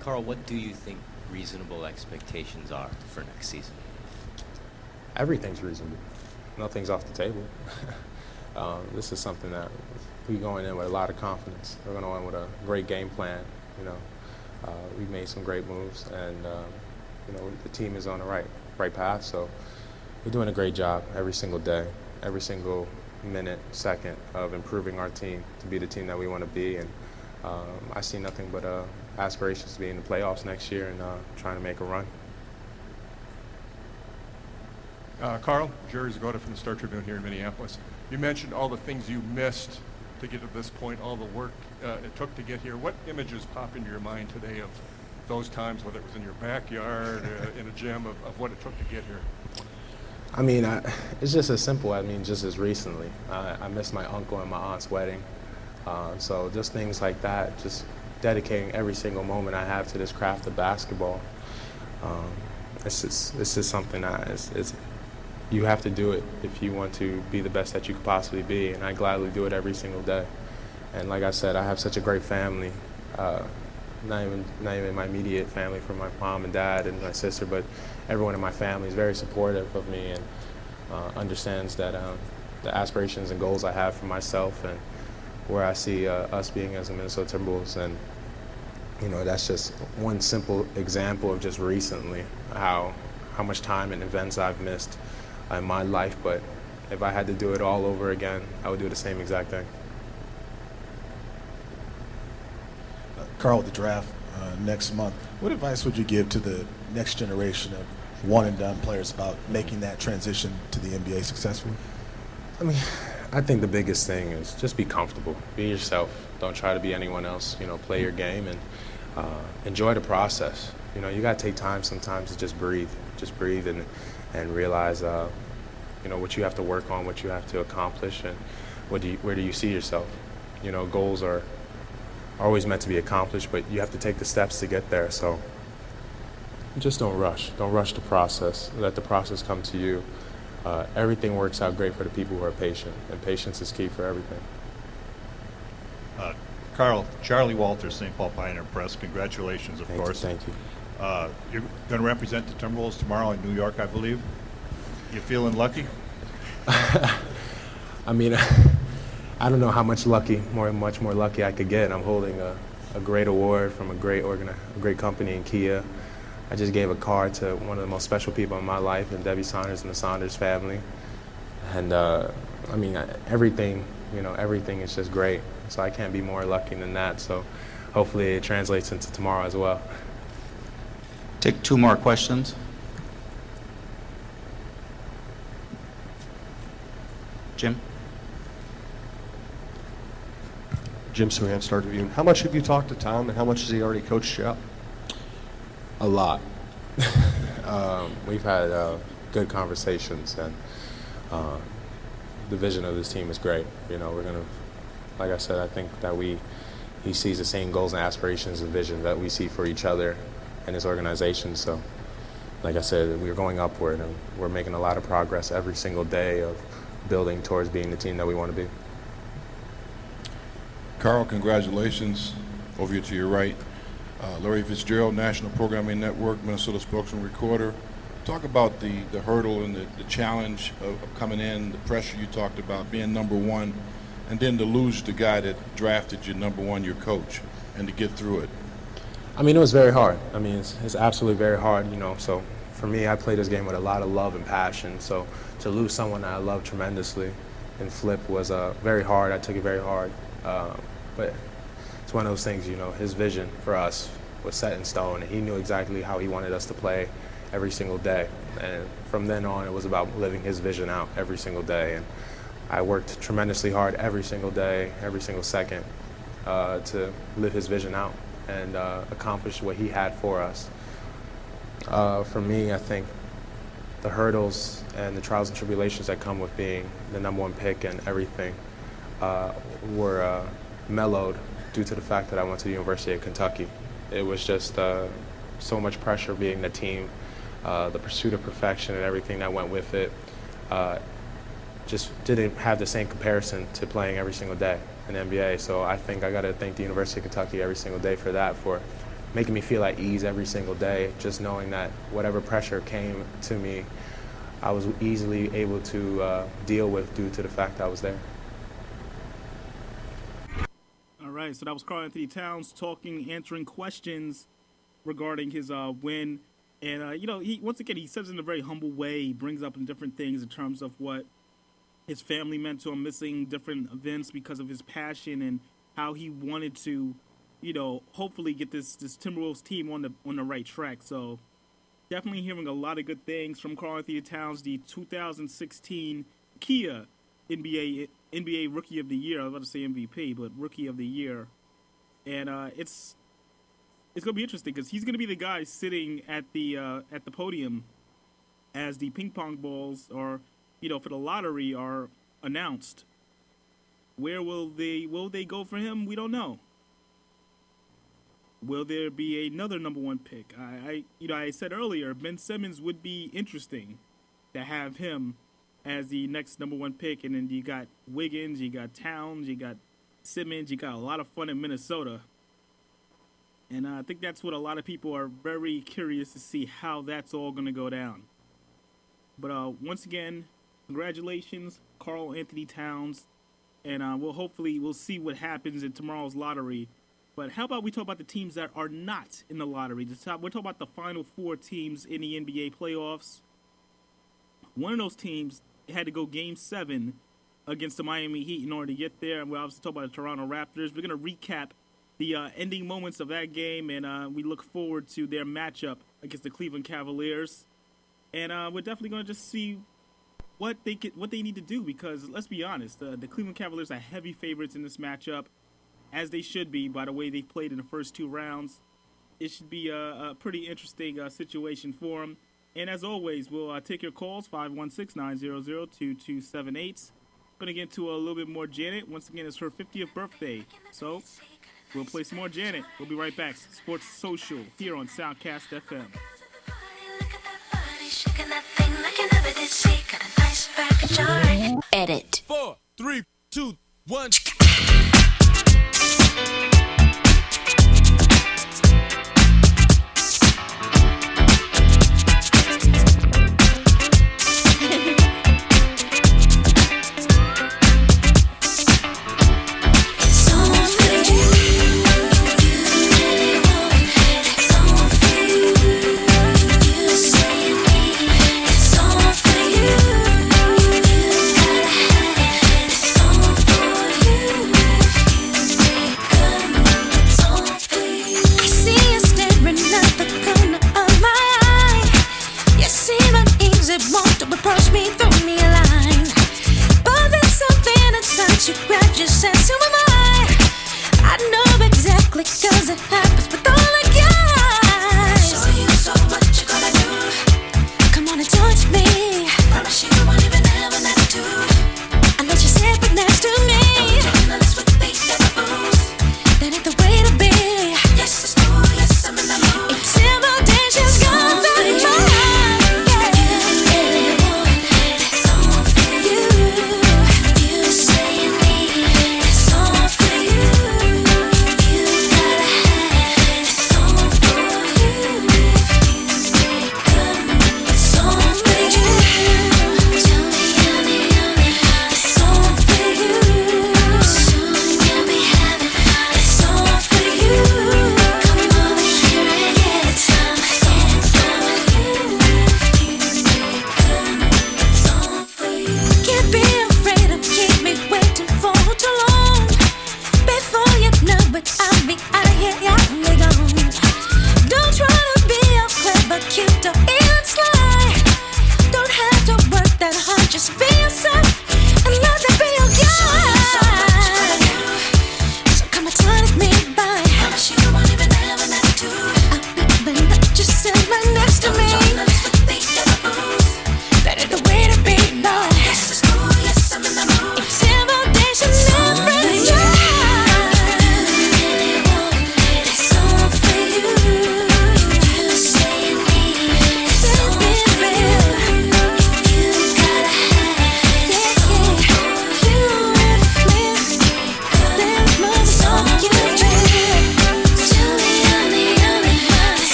Karl, what do you think reasonable expectations are for next season? Everything's reasonable. Nothing's off the table. um, this is something that we're going in with a lot of confidence. We're going in with a great game plan. You know, uh, we've made some great moves, and um, you know the team is on the right right path. So we're doing a great job every single day, every single minute, second of improving our team to be the team that we want to be. And um, I see nothing but uh, aspirations to be in the playoffs next year and uh, trying to make a run. Uh, Karl, Jerry Zgoda from the Star Tribune here in Minneapolis. You mentioned all the things you missed to get to this point, all the work uh, it took to get here. What images pop into your mind today of those times, whether it was in your backyard, uh, in a gym, of, of what it took to get here? I mean, I, it's just as simple. I mean, just as recently, I, I missed my uncle and my aunt's wedding. Uh, so just things like that, just dedicating every single moment I have to this craft of basketball. Um, it's just, it's just something that is, it's, you have to do it if you want to be the best that you could possibly be, and I gladly do it every single day. And like I said, I have such a great family. Uh, not even not even my immediate family, from my mom and dad and my sister, but everyone in my family is very supportive of me and uh, understands that um, the aspirations and goals I have for myself and where I see uh, us being as a Minnesota Timberwolves. And you know, that's just one simple example of just recently how how much time and events I've missed in my life. But if I had to do it all over again, I would do the same exact thing. Karl, the draft uh, next month. What advice would you give to the next generation of one and done players about making that transition to the NBA successfully? I mean, I think the biggest thing is just be comfortable, be yourself. Don't try to be anyone else. You know, play your game and uh, enjoy the process. You know, you got to take time sometimes to just breathe, just breathe and and realize, uh, you know, what you have to work on, what you have to accomplish, and what do you, where do you see yourself. You know, goals are always meant to be accomplished, but you have to take the steps to get there. So just don't rush. Don't rush the process. Let the process come to you. Uh, everything works out great for the people who are patient, and patience is key for everything. Uh, Karl, Charlie Walters, St. Paul Pioneer Press. Congratulations, of Thank you, course. thank you. Uh, you're going to represent the Timberwolves tomorrow in New York, I believe. You feeling lucky? I mean, I don't know how much lucky, more much more lucky I could get. I'm holding a, a great award from a great organi- a great company in Kia. I just gave a card to one of the most special people in my life, and Debbie Saunders and the Saunders family. And uh, I mean, everything, you know, everything is just great. So I can't be more lucky than that. So hopefully it translates into tomorrow as well. Take two more questions. Jim? Jim Souhan, Star Tribune. How much have you talked to Tom, and how much has he already coached you up? A lot. um, we've had uh, good conversations, and uh, the vision of this team is great. You know, we're gonna, like I said, I think that we, he sees the same goals and aspirations and vision that we see for each other and his organization. So, like I said, we're going upward, and we're making a lot of progress every single day of building towards being the team that we want to be. Karl, congratulations. Over here to your right. Uh, Larry Fitzgerald, National Programming Network, Minnesota spokesman recorder. Talk about the, the hurdle and the, the challenge of, of coming in, the pressure you talked about, being number one, and then to lose the guy that drafted you number one, your coach, and to get through it. I mean, it was very hard. I mean, it's, it's absolutely very hard, you know. So for me, I played this game with a lot of love and passion. So to lose someone that I love tremendously and Flip was uh, very hard. I took it very hard. Uh, but it's one of those things, you know, his vision for us was set in stone, and he knew exactly how he wanted us to play every single day. And from then on, it was about living his vision out every single day. And I worked tremendously hard every single day, every single second, uh, to live his vision out and uh, accomplish what he had for us. Uh, for me, I think the hurdles and the trials and tribulations that come with being the number one pick and everything uh, were uh, mellowed due to the fact that I went to the University of Kentucky. It was just uh, so much pressure being the team, uh, the pursuit of perfection and everything that went with it. Uh, just didn't have the same comparison to playing every single day in the NBA. So I think I got to thank the University of Kentucky every single day for that, for making me feel at ease every single day, just knowing that whatever pressure came to me, I was easily able to uh, deal with due to the fact I was there. All right, so that was Karl Anthony Towns talking, answering questions regarding his uh, win. And, uh, you know, he once again, he says it in a very humble way. He brings up different things in terms of what his family meant to him, missing different events because of his passion and how he wanted to, you know, hopefully get this, this Timberwolves team on the on the right track. So definitely hearing a lot of good things from Karl Anthony Towns, the 2016 Kia NBA NBA Rookie of the Year. I was about to say MVP, but Rookie of the Year, and uh, it's it's gonna be interesting because he's gonna be the guy sitting at the uh, at the podium as the ping pong balls or you know for the lottery are announced. Where will they will they go for him? We don't know. Will there be another number one pick? I, I you know I said earlier Ben Simmons would be interesting to have him as the next number one pick, and then you got Wiggins, you got Towns, you got Simmons, you got a lot of fun in Minnesota. And uh, I think that's what a lot of people are very curious to see how that's all going to go down. But uh, once again, congratulations, Karl Anthony Towns, and uh, we'll hopefully we'll see what happens in tomorrow's lottery. But how about we talk about the teams that are not in the lottery? The top, we're talking about the final four teams in the NBA playoffs. One of those teams had to go Game Seven against the Miami Heat in order to get there. And we're obviously talk about the Toronto Raptors. We're going to recap the uh, ending moments of that game, and uh, we look forward to their matchup against the Cleveland Cavaliers. And uh, we're definitely going to just see what they could, what they need to do because let's be honest, the Cleveland Cavaliers are heavy favorites in this matchup, as they should be by the way they've played in the first two rounds. It should be a, a pretty interesting uh, situation for them. And as always, we'll uh, take your calls 516 900 2278. Going to get into a little bit more Janet. Once again, it's her 50th birthday. So we'll play some more Janet. We'll be right back. Sports Social here on Soundcast FM. Shaking that thing like you never did see. Got a nice package, alright. Edit. Four, three, two, one. I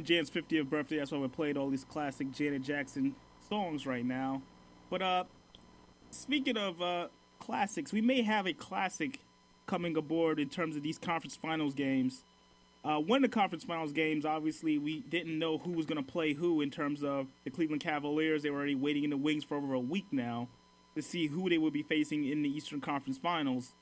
Again, Jan's 50th birthday. That's why we played all these classic Janet Jackson songs right now. But uh, speaking of uh, classics, we may have a classic coming aboard in terms of these conference finals games. Uh, one of the conference finals games, obviously, we didn't know who was going to play who in terms of the Cleveland Cavaliers. They were already waiting in the wings for over a week now to see who they would be facing in the Eastern Conference Finals.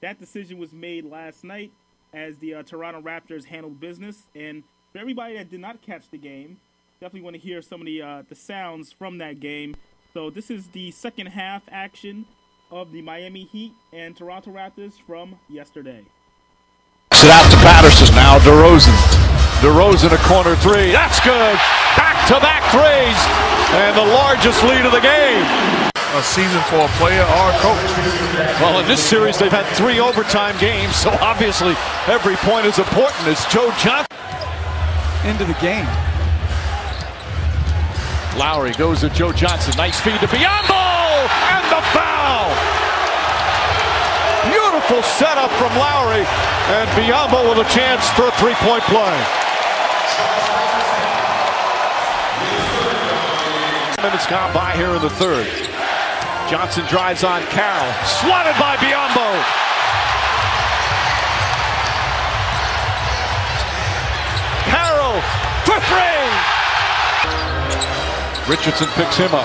That decision was made last night as the uh, Toronto Raptors handled business. And for everybody that did not catch the game, definitely want to hear some of the uh, the sounds from that game. So this is the second half action of the Miami Heat and Toronto Raptors from yesterday. It out to Patterson now. DeRozan. DeRozan a corner three. That's good. Back to back threes. And the largest lead of the game. A season for a player or a coach. Well, in this series, they've had three overtime games, so obviously every point is important as Joe Johnson. Into the game. Lowry goes to Joe Johnson. Nice feed to Biyombo! And the foul! Beautiful setup from Lowry. And Biyombo with a chance for a three-point play. Minutes gone by here in the third. Johnson drives on Carroll. Swatted by Biyombo. For three. Richardson picks him up.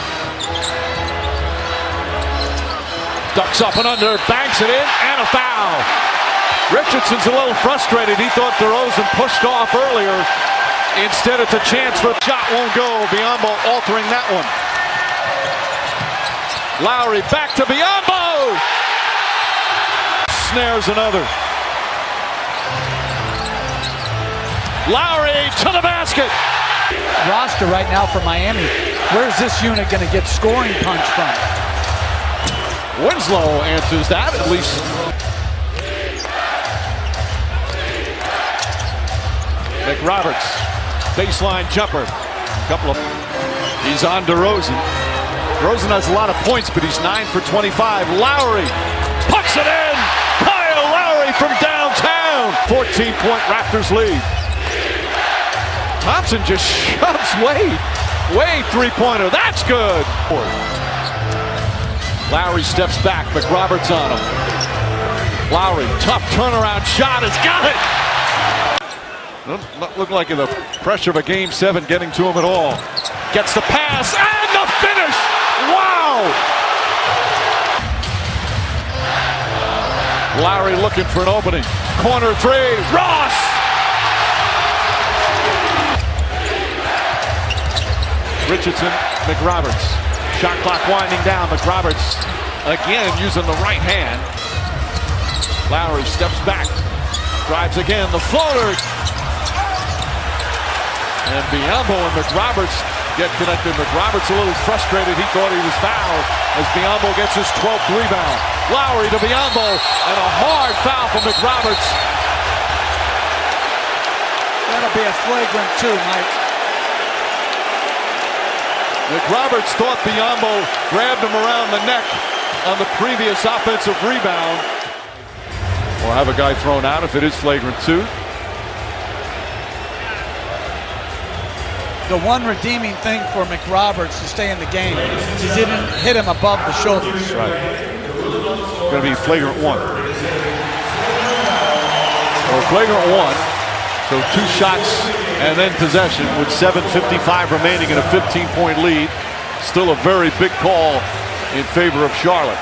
Ducks up and under, banks it in, and a foul. Richardson's a little frustrated. He thought DeRozan pushed off earlier. Instead, it's a chance for a shot won't go. Biyombo altering that one. Lowry back to Biyombo. Snares another. Lowry to the basket. Roster right now for Miami. Where's this unit going to get scoring punch from? Winslow answers that at least. McRoberts, baseline jumper. A couple of. He's on DeRozan. DeRozan has a lot of points, but he's 9 for 25. Lowry pucks it in. Kyle Lowry from downtown. 14 point Raptors lead. Thompson just shoves Wade. Wade three pointer. That's good. Lowry steps back. McRoberts on him. Lowry, tough turnaround shot. Has got it. Doesn't look like the pressure of a game seven getting to him at all. Gets the pass and the finish. Wow. Lowry looking for an opening. Corner three. Ross. Richardson, McRoberts. Shot clock winding down. McRoberts again using the right hand. Lowry steps back. Drives again. The floater. And Biyombo and McRoberts get connected. McRoberts a little frustrated. He thought he was fouled as Biyombo gets his 12th rebound. Lowry to Biyombo and a hard foul from McRoberts. That'll be a flagrant two, Mike. McRoberts thought Biyombo grabbed him around the neck on the previous offensive rebound. We'll have a guy thrown out if it is flagrant two. The one redeeming thing for McRoberts to stay in the game is he didn't hit him above the shoulders. Right. Going to be flagrant one. Or flagrant one. So two shots and then possession with 7.55 remaining in a 15 point lead. Still a very big call in favor of Charlotte.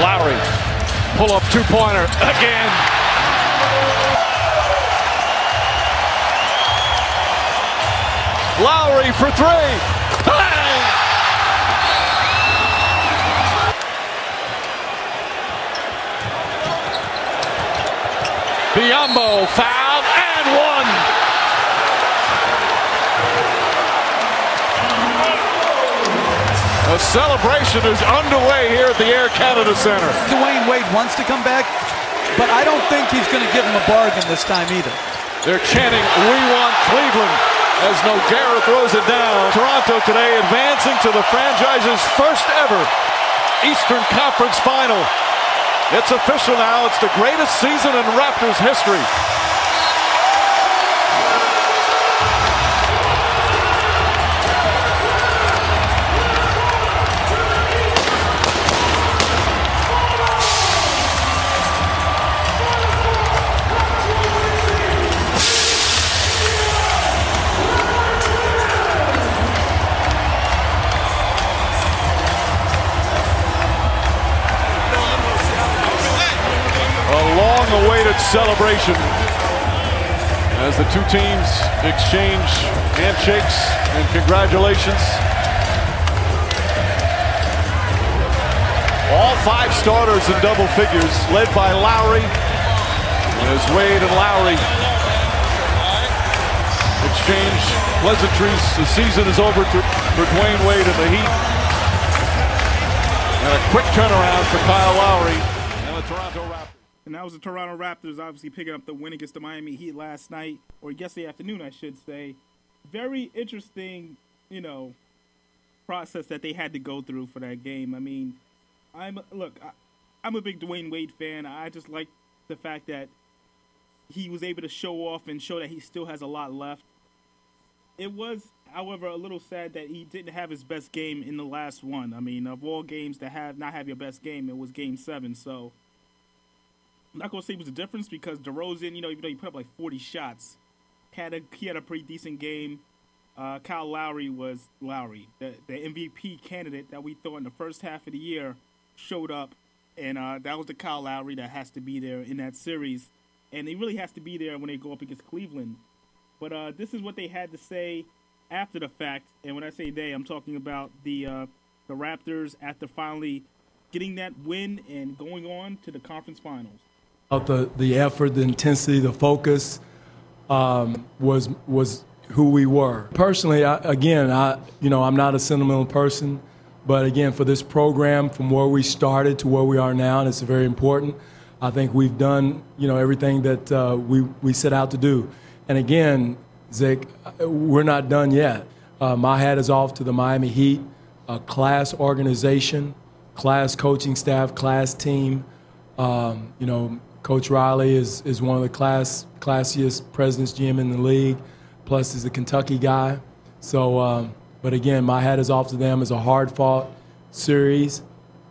Lowry, pull up two pointer again. Lowry for three. Biyombo fouled and one. A celebration is underway here at the Air Canada Center. Dwyane Wade wants to come back, but I don't think he's going to give him a bargain this time either. They're chanting, We want Cleveland, as Nogueira throws it down. Toronto today advancing to the franchise's first ever Eastern Conference final. It's official now. It's the greatest season in Raptors history. Long-awaited celebration as the two teams exchange handshakes and congratulations. All five starters in double figures, led by Lowry. As Wade and Lowry exchange pleasantries, the season is over for Dwyane Wade and the Heat. And a quick turnaround for Kyle Lowry And that was the Toronto Raptors obviously picking up the win against the Miami Heat last night, or yesterday afternoon, I should say. Very interesting, you know, process that they had to go through for that game. I mean, I'm look, I, I'm a big Dwyane Wade fan. I just like the fact that he was able to show off and show that he still has a lot left. It was, however, a little sad that he didn't have his best game in the last one. I mean, of all games to have not have your best game, it was Game Seven. So I'm not gonna say it was a difference because DeRozan, you know, even though he put up like 40 shots, had a he had a pretty decent game. Uh, Kyle Lowry was Lowry, the the MVP candidate that we thought in the first half of the year showed up, and uh, that was the Kyle Lowry that has to be there in that series, and he really has to be there when they go up against Cleveland. But uh, this is what they had to say after the fact, and when I say they, I'm talking about the uh, the Raptors after finally getting that win and going on to the conference finals. The the effort, the intensity, the focus um, was was who we were. Personally, I, again, I you know I'm not a sentimental person, but again, for this program, from where we started to where we are now, and it's very important. I think we've done you know everything that uh, we we set out to do. And again, Zick, we're not done yet. Uh, my hat is off to the Miami Heat, a class organization, class coaching staff, class team. Um, you know, Coach Riley is, is one of the class classiest presidents GM in the league. Plus, he's a Kentucky guy. So, um, but again, my hat is off to them. It's a hard fought series,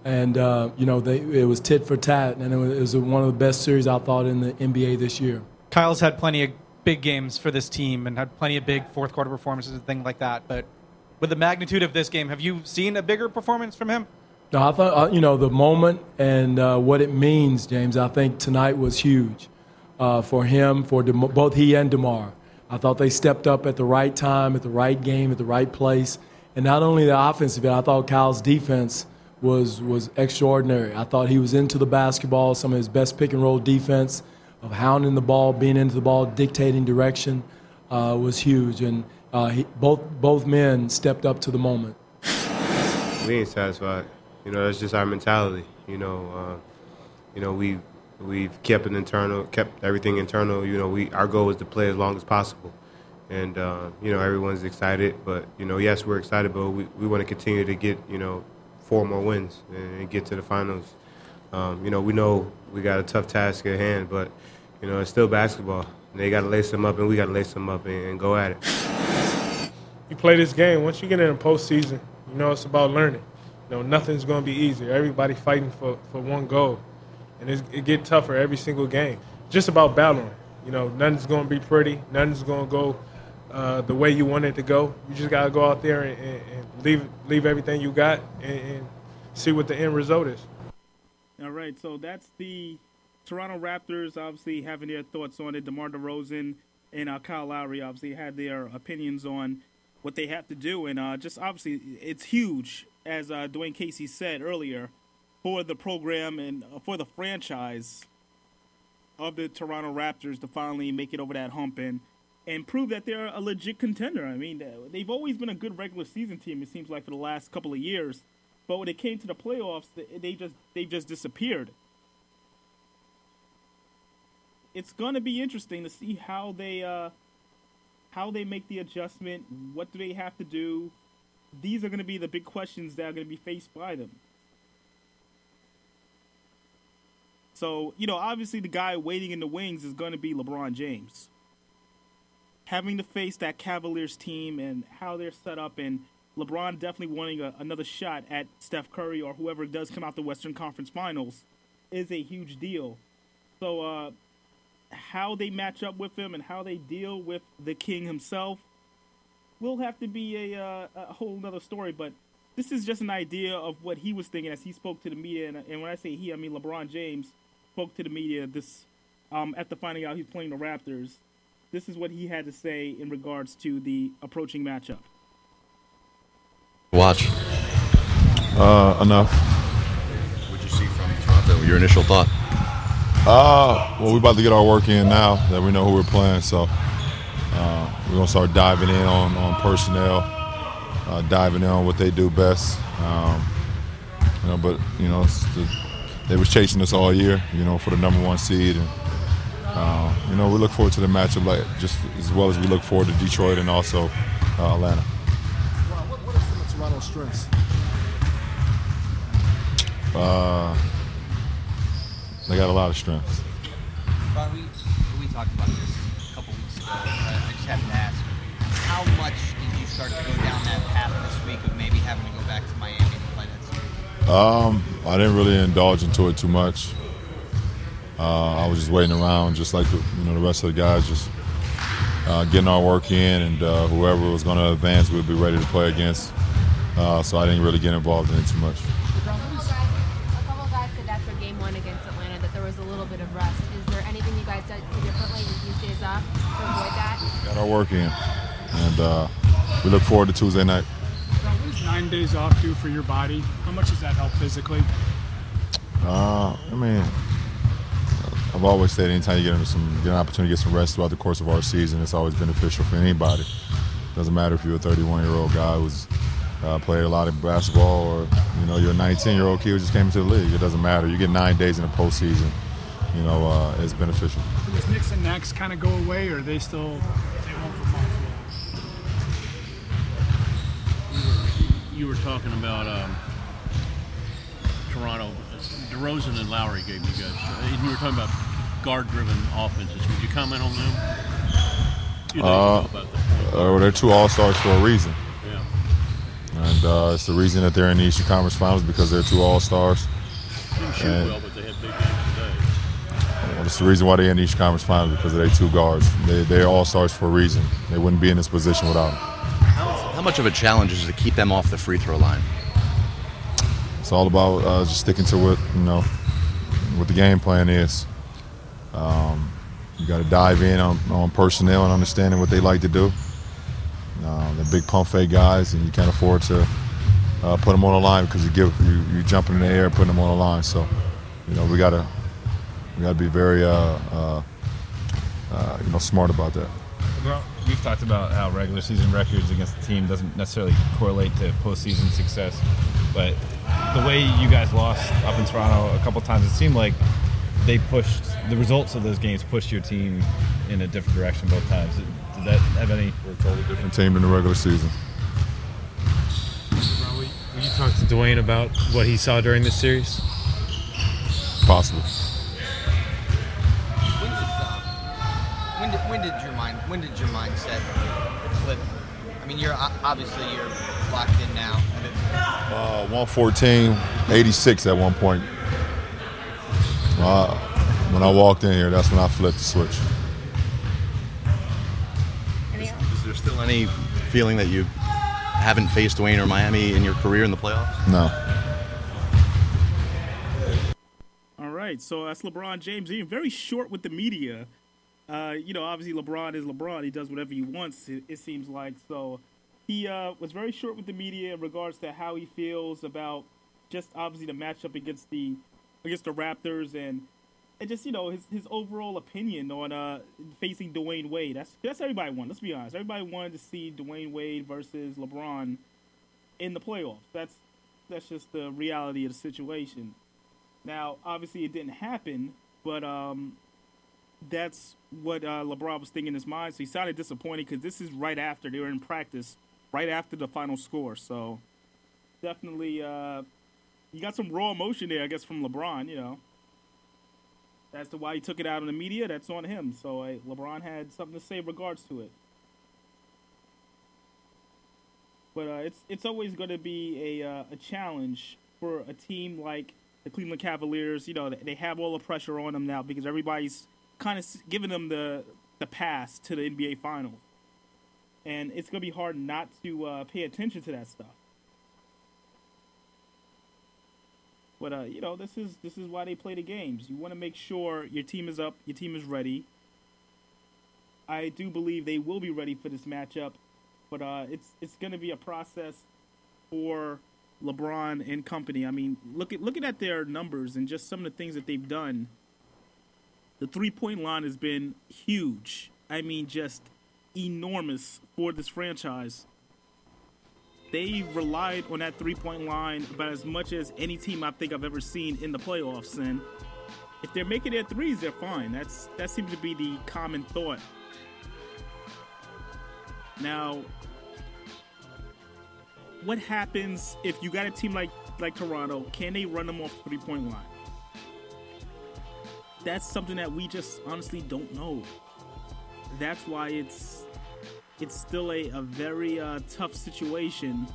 and uh, you know, they, it was tit for tat, and it was, it was one of the best series I thought in the NBA this year. Kyle's had plenty of big games for this team and had plenty of big fourth quarter performances and things like that. But with the magnitude of this game, have you seen a bigger performance from him? No, I thought uh, you know the moment and uh, what it means, James. I think tonight was huge uh, for him, for De- both he and DeMar. I thought they stepped up at the right time, at the right game, at the right place, and not only the offensive end. I thought Kyle's defense was was extraordinary. I thought he was into the basketball, some of his best pick and roll defense of hounding the ball, being into the ball, dictating direction uh, was huge, and uh, he, both both men stepped up to the moment. We ain't satisfied. You know, that's just our mentality. You know, uh, you know we we've kept it internal, kept everything internal. You know, we our goal is to play as long as possible, and uh, you know everyone's excited. But you know, yes, we're excited, but we, we want to continue to get you know four more wins and, and get to the finals. Um, you know, we know we got a tough task at hand, but you know it's still basketball. They got to lace them up, and we got to lace them up and, and go at it. You play this game. Once you get in the postseason, you know it's about learning. Know, nothing's going to be easy. Everybody fighting for, for one goal. And it get tougher every single game. Just about battling. You know, nothing's going to be pretty. Nothing's going to go uh, the way you want it to go. You just got to go out there and, and, and, leave leave everything you got and, and see what the end result is. All right, so that's the Toronto Raptors obviously having their thoughts on it. DeMar DeRozan and uh, Kyle Lowry obviously had their opinions on what they have to do, and uh, just obviously it's huge, as uh, Dwane Casey said earlier, for the program and uh, for the franchise of the Toronto Raptors to finally make it over that hump and and prove that they're a legit contender. I mean, they've always been a good regular season team. It seems like for the last couple of years, but when it came to the playoffs, they just they just disappeared. It's going to be interesting to see how they uh, how they make the adjustment. What do they have to do? These are going to be the big questions that are going to be faced by them. So, you know, obviously the guy waiting in the wings is going to be LeBron James. Having to face that Cavaliers team and how they're set up, and LeBron definitely wanting a, another shot at Steph Curry or whoever does come out the Western Conference Finals is a huge deal. So, uh, how they match up with him and how they deal with the king himself will have to be a, uh, a whole other story. But this is just an idea of what he was thinking as he spoke to the media. And, and when I say he, I mean LeBron James spoke to the media this um, after finding out he's playing the Raptors. This is what he had to say in regards to the approaching matchup. Watch. Uh, enough. What'd you see from Toronto? Your initial thought? Uh, well, we're about to get our work in now that we know who we're playing. So we're gonna start diving in on, on personnel, uh, diving in on what they do best. Um, you know, but you know, the, they was chasing us all year. You know, for the number one seed, and uh, you know, we look forward to the matchup like just as well as we look forward to Detroit and also uh, Atlanta. What, what are some of Toronto's strengths? Uh, they got a lot of strengths. We talked about this a couple weeks ago. Had to ask, how much did you start to go down that path this week of maybe having to go back to Miami and play that series? Um, I didn't really indulge into it too much. Uh, I was just waiting around, just like the, you know the rest of the guys, just uh, getting our work in, and uh, whoever was going to advance, we'd be ready to play against. Uh, so I didn't really get involved in it too much. Our work in, and uh, we look forward to Tuesday night. What does nine days off do for your body? How much does that help physically? Uh, I mean, I've always said anytime you get into some get an opportunity to get some rest throughout the course of our season, it's always beneficial for anybody. Doesn't matter if you're a 31 year old guy who's uh, played a lot of basketball, or you know you're a 19 year old kid who just came into the league. It doesn't matter. You get nine days in the postseason. You know, uh, it's beneficial. Do those nicks and necks kind of go away, or are they still they won't for months? You were talking about um, Toronto. DeRozan and Lowry gave you guys. Uh, you were talking about guard-driven offenses. Would you comment on them? You know Uh, uh, they're two All Stars for a reason. Yeah. And uh, it's the reason that they're in the Eastern Conference Finals because they're two All Stars. Didn't shoot And- well, but they had big games today. Well, it's the reason why they're in the Eastern Conference Finals because of their two guards. They, they're All Stars for a reason. They wouldn't be in this position without them. How much of a challenge is it to keep them off the free throw line? It's all about uh, just sticking to what you know, what the game plan is. Um, you got to dive in on, on personnel and understanding what they like to do. Uh, they're big pump fake guys, and you can't afford to uh, put them on the line because you give you, you jumping in the air, putting them on the line. So, you know, we gotta we gotta be very uh, uh, uh, you know smart about that. Well, we've talked about how regular season records against the team doesn't necessarily correlate to postseason success, but the way you guys lost up in Toronto a couple times, it seemed like they pushed the results of those games pushed your team in a different direction both times. Did did that have any? We're a totally different team in the regular season. Will you talk to Dwyane about what he saw during this series? Possible. When did, uh, when did when did your mind when did your mindset flip? I mean, you're obviously you're locked in now. Uh, 114, 86 at one point. Uh, when I walked in here, that's when I flipped the switch. Is there still any feeling that you haven't faced Wayne or Miami in your career in the playoffs? No. All right, so that's LeBron James being very short with the media. Uh, you know, obviously LeBron is LeBron; he does whatever he wants. It, it seems like so. He uh, was very short with the media in regards to how he feels about just obviously the matchup against the against the Raptors and and just you know his his overall opinion on uh facing Dwyane Wade. That's that's everybody wanted. Let's be honest. Everybody wanted to see Dwyane Wade versus LeBron in the playoffs. That's that's just the reality of the situation. Now, obviously, it didn't happen, but um, that's what uh, LeBron was thinking in his mind. So he sounded disappointed because this is right after they were in practice, right after the final score. So definitely, uh, you got some raw emotion there, I guess, from LeBron. You know. As to why he took it out on the media, that's on him. So uh, LeBron had something to say in regards to it. But uh, it's it's always going to be a uh, a challenge for a team like the Cleveland Cavaliers. You know, they have all the pressure on them now because everybody's kind of giving them the the pass to the NBA Finals, and it's going to be hard not to uh, pay attention to that stuff. But uh, you know, this is this is why they play the games. You want to make sure your team is up, your team is ready. I do believe they will be ready for this matchup, but uh, it's it's going to be a process for LeBron and company. I mean, look at looking at their numbers and just some of the things that they've done. The three point line has been huge. I mean, just enormous for this franchise. They relied on that three point line about as much as any team I think I've ever seen in the playoffs. And if they're making their threes, they're fine. That's that seems to be the common thought. Now, what happens if you got a team like like Toronto? Can they run them off the three point line? That's something that we just honestly don't know. That's why it's it's still a, a very uh, tough situation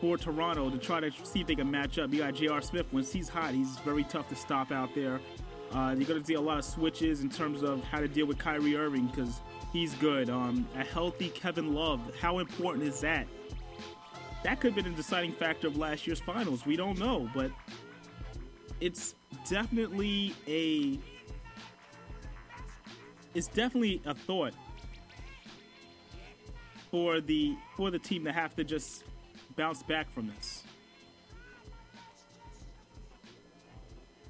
for Toronto to try to see if they can match up. You got J.R. Smith. Once he's hot, he's very tough to stop out there. Uh, you're going to see a lot of switches in terms of how to deal with Kyrie Irving because he's good. Um, a healthy Kevin Love, how important is that? That could have been a deciding factor of last year's finals. We don't know, but it's definitely a it's definitely a thought for the for the team to have to just bounce back from this.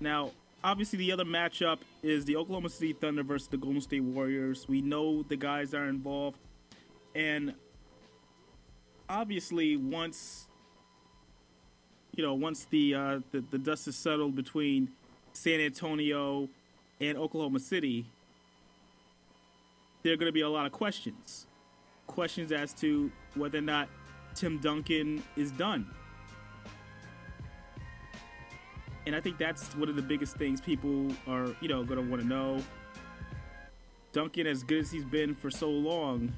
Now, obviously, the other matchup is the Oklahoma City Thunder versus the Golden State Warriors. We know the guys are involved, and obviously, once you know, once the uh, the, the dust is settled between San Antonio and Oklahoma City, there are going to be a lot of questions. Questions as to whether or not Tim Duncan is done. And I think that's one of the biggest things people are, you know, going to want to know. Duncan, as good as he's been for so long,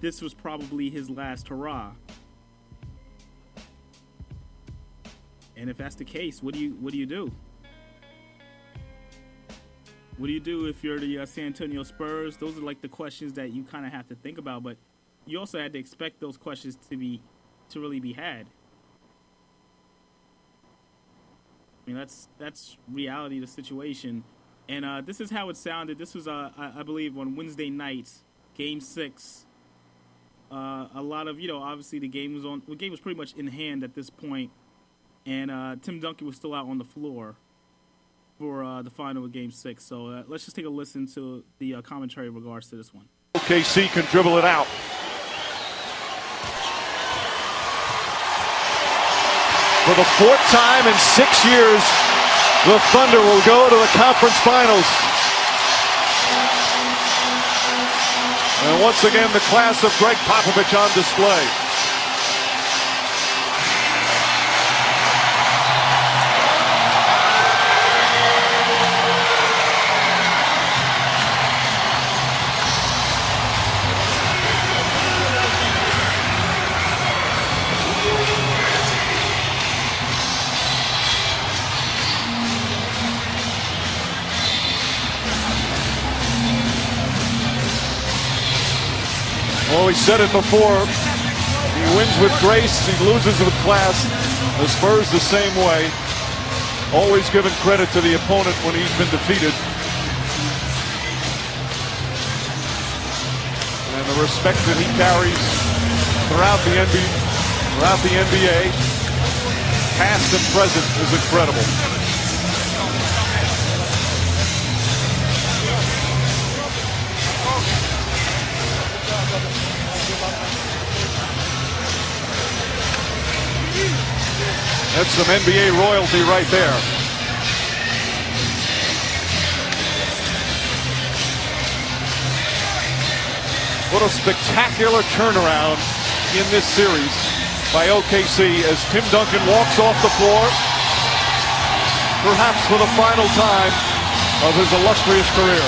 this was probably his last hurrah. And if that's the case, what do you what do you do? What do you do if you're the uh, San Antonio Spurs? Those are like the questions that you kind of have to think about, but you also had to expect those questions to be to really be had. I mean, that's that's reality the situation, and uh, this is how it sounded. This was, uh, I, I believe, on Wednesday night, Game Six. Uh, a lot of you know, obviously the game was on. The game was pretty much in hand at this point, and uh, Tim Duncan was still out on the floor for uh, the final of Game Six. So uh, let's just take a listen to the uh, commentary in regards to this one. OKC can dribble it out. For the fourth time in six years, the Thunder will go to the conference finals. And once again, the class of Gregg Popovich on display. We said it before. He wins with grace, he loses with class. The Spurs the same way. Always giving credit to the opponent when he's been defeated. And the respect that he carries throughout the NBA, throughout the NBA, past and present, is incredible. That's some NBA royalty right there. What a spectacular turnaround in this series by OKC as Tim Duncan walks off the floor. perhaps for the final time of his illustrious career.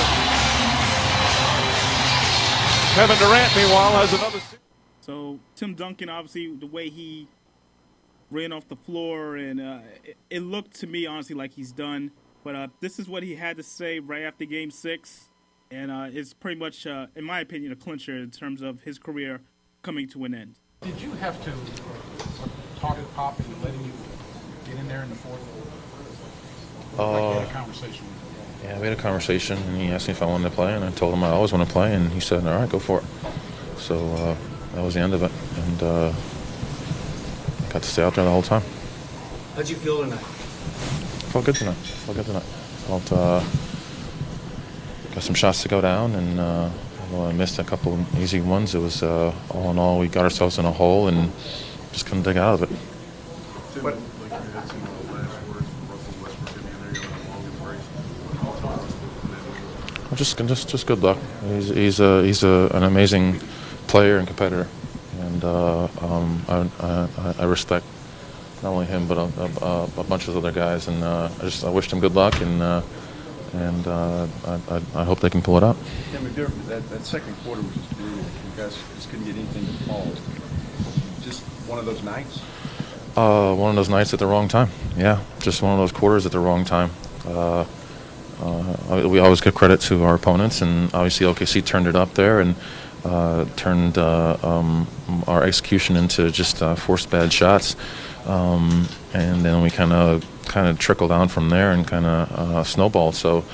Kevin Durant, meanwhile, has another. So Tim Duncan, obviously, the way he ran off the floor, and uh, it, it looked to me, honestly, like he's done. But uh, this is what he had to say right after Game Six, and uh, it's pretty much, uh, in my opinion, a clincher in terms of his career coming to an end. Did you have to talk to Pop and letting you get in there in the fourth? Like you had a Uh, conversation. yeah, we had a conversation, and he asked me if I wanted to play, and I told him I always want to play, and he said, "All right, go for it." So uh, that was the end of it, and uh, got to stay out there the whole time. How'd you feel tonight? Felt good tonight. Felt good tonight. Felt uh, got some shots to go down, and uh, although I missed a couple of easy ones, it was uh, all in all we got ourselves in a hole and just couldn't dig out of it. What? Just just just good luck. He's he's a he's a, an amazing player and competitor, and uh, um, I, I I respect not only him but a, a, a bunch of other guys, and uh, I just I wished him good luck, and uh, and uh, I, I I hope they can pull it out. Yeah, McDermott, that, that second quarter was just brutal. You guys just couldn't get anything to fall. Just one of those nights. Uh, one of those nights at the wrong time. Yeah, just one of those quarters at the wrong time. Uh, uh, we always give credit to our opponents, and obviously OKC turned it up there and uh, turned uh, um, our execution into just uh, forced bad shots, um, and then we kind of kind of trickled down from there and kind of uh, snowballed. So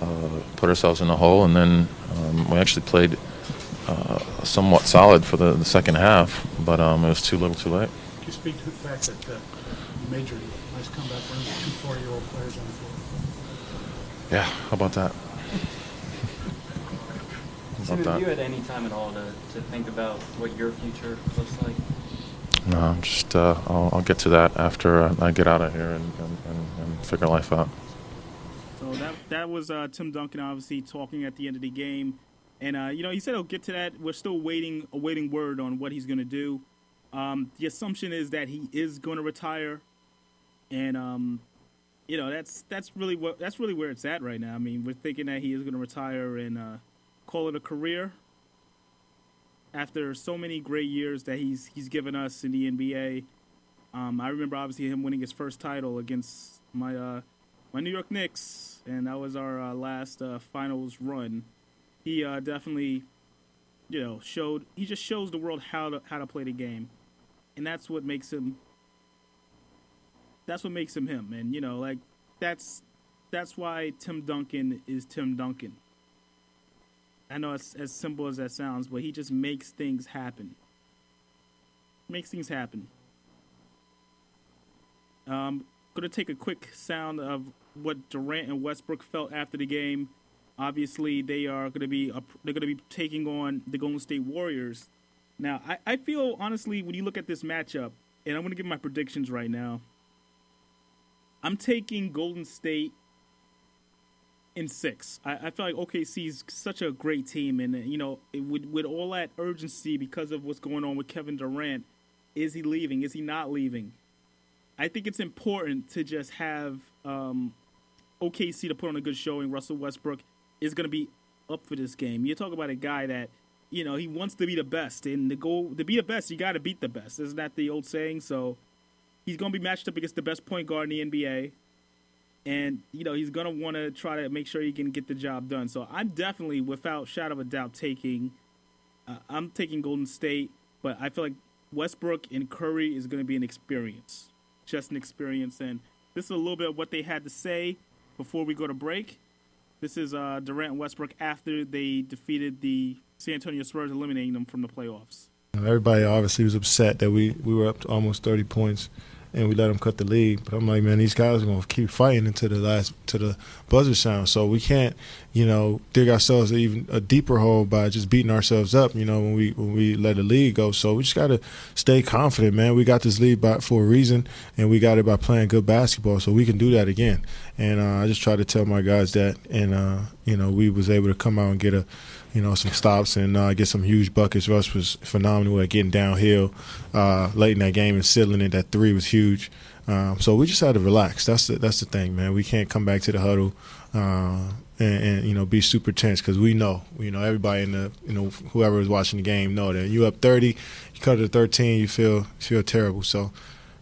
uh, put ourselves in a hole, and then um, we actually played uh, somewhat solid for the, the second half, but um, it was too little, too late. Can you speak to the fact that your nice comeback run two four-year-old players on the floor? Yeah, how about that? How Tim, have you that? had any time at all to, to think about what your future looks like? No, I'm just uh, I'll, I'll get to that after uh, I get out of here and, and, and, and figure life out. So that that was uh, Tim Duncan obviously talking at the end of the game, and uh, you know he said he'll get to that. We're still waiting, awaiting word on what he's going to do. Um, the assumption is that he is going to retire, and um, you know that's that's really what that's really where it's at right now. I mean, we're thinking that he is going to retire and uh, call it a career after so many great years that he's he's given us in the NBA. Um, I remember obviously him winning his first title against my uh, my New York Knicks, and that was our uh, last uh, finals run. He uh, definitely, you know, showed he just shows the world how to how to play the game, and that's what makes him. That's what makes him him, and you know, like that's that's why Tim Duncan is Tim Duncan. I know it's as simple as that sounds, but he just makes things happen. Makes things happen. Um, gonna take a quick sound of what Durant and Westbrook felt after the game. Obviously, they are gonna be up, they're gonna be taking on the Golden State Warriors. Now, I, I feel honestly when you look at this matchup, and I'm gonna give my predictions right now. I'm taking Golden State in six. I, I feel like OKC is such a great team, and you know, it, with with all that urgency because of what's going on with Kevin Durant, is he leaving? Is he not leaving? I think it's important to just have um, OKC to put on a good showing. Russell Westbrook is going to be up for this game. You talk about a guy that you know he wants to be the best, and to go to be the best, you got to beat the best. Isn't that the old saying? So he's going to be matched up against the best point guard in the NBA and you know he's gonna want to try to make sure he can get the job done. So I'm definitely, without shadow of a doubt, taking. Uh, I'm taking Golden State, but I feel like Westbrook and Curry is gonna be an experience, just an experience. And this is a little bit of what they had to say before we go to break. This is uh, Durant and Westbrook after they defeated the San Antonio Spurs, eliminating them from the playoffs. Everybody obviously was upset that we, we were up to almost 30 points and we let them cut the lead. But I'm like, man, these guys are going to keep fighting until the last to the buzzer sound. So we can't, you know, dig ourselves even a deeper hole by just beating ourselves up. You know, when we when we let the lead go. So we just got to stay confident, man. We got this lead by for a reason, and we got it by playing good basketball. So we can do that again. And uh, I just try to tell my guys that, and uh, you know, we was able to come out and get a you know, some stops and uh, get some huge buckets. Russ was phenomenal at getting downhill uh, late in that game and sealing it. That three was huge. Um, so we just had to relax. That's the that's the thing, man. We can't come back to the huddle uh, and, and you know be super tense because we know, you know, everybody in the you know whoever is watching the game know that you up 30, you cut to 13, you feel feel terrible. So.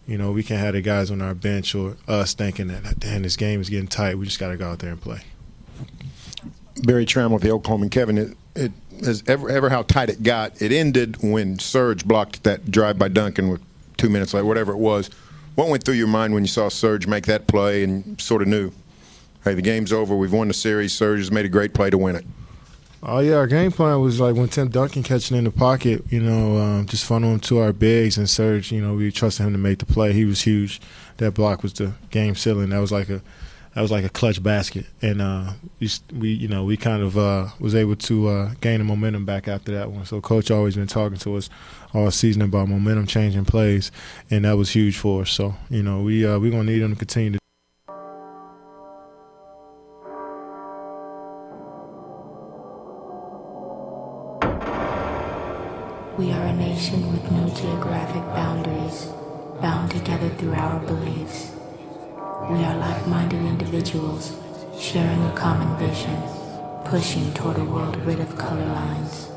You know, we can't have the guys on our bench or us thinking that, damn, this game is getting tight. We just got to go out there and play. Berry Tramel with the Oklahoma. Kevin, it, as ever, ever how tight it got. It ended when Serge blocked that drive by Duncan with two minutes left, whatever it was. What went through your mind when you saw Serge make that play and sort of knew, hey, the game's over. We've won the series. Serge has made a great play to win it. Oh yeah, our game plan was like when Tim Duncan catching in the pocket, you know, um, just funnel him to our bigs and Serge. You know, we trusted him to make the play. He was huge. That block was the game sealing. That was like a that was like a clutch basket, and uh, we, we you know we kind of uh, was able to uh, gain the momentum back after that one. So coach always been talking to us all season about momentum changing plays, and that was huge for us. So you know we uh, we're gonna need him to continue to. We are a nation with no geographic boundaries, bound together through our beliefs. We are like minded individuals, sharing a common vision, pushing toward a world rid of color lines.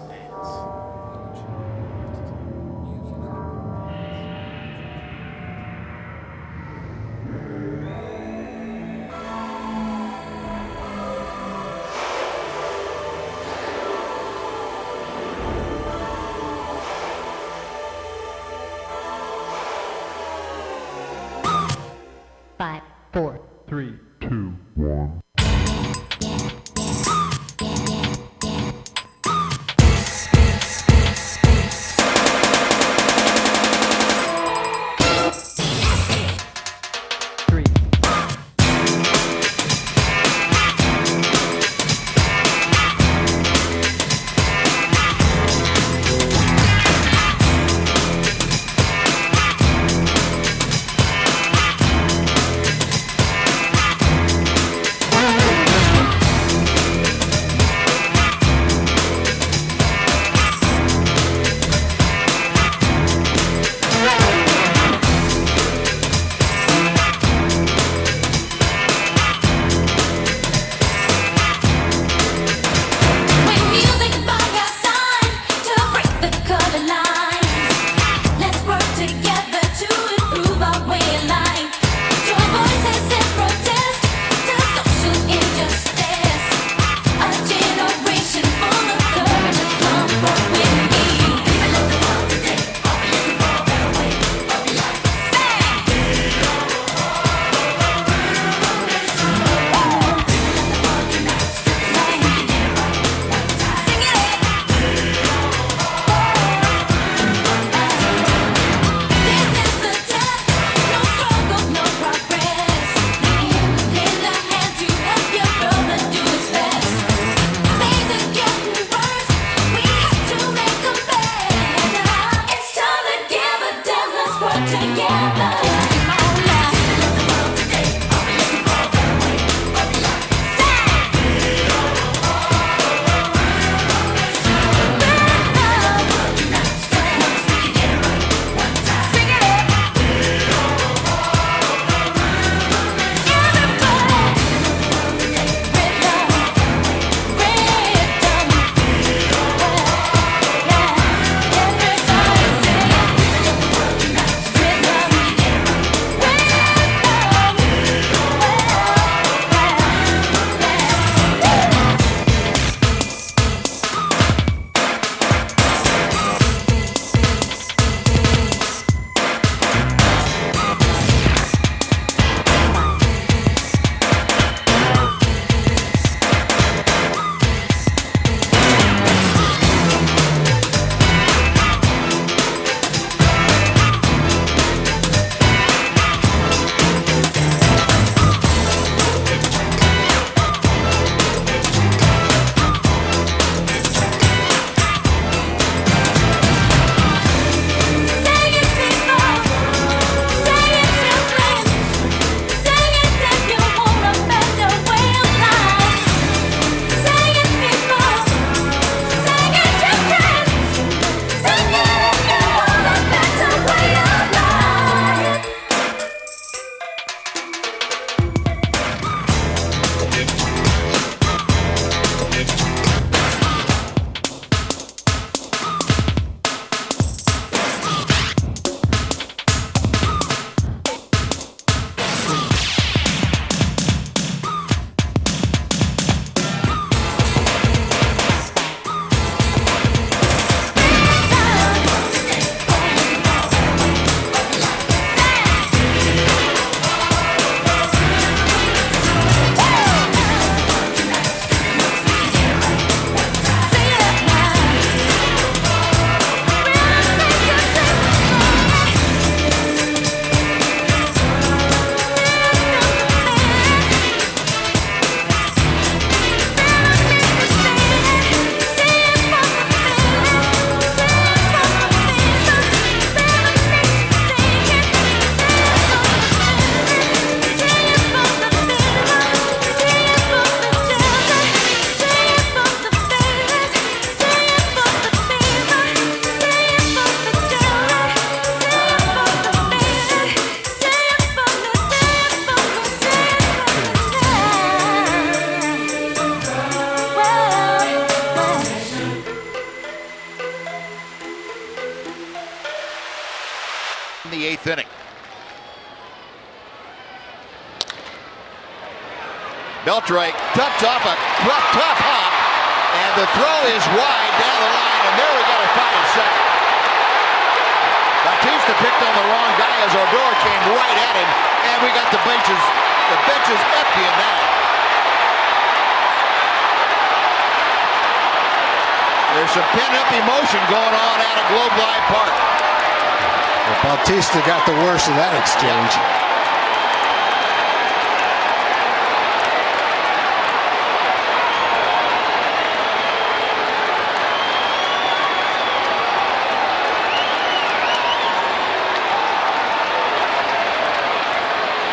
Bautista got the worst of that exchange.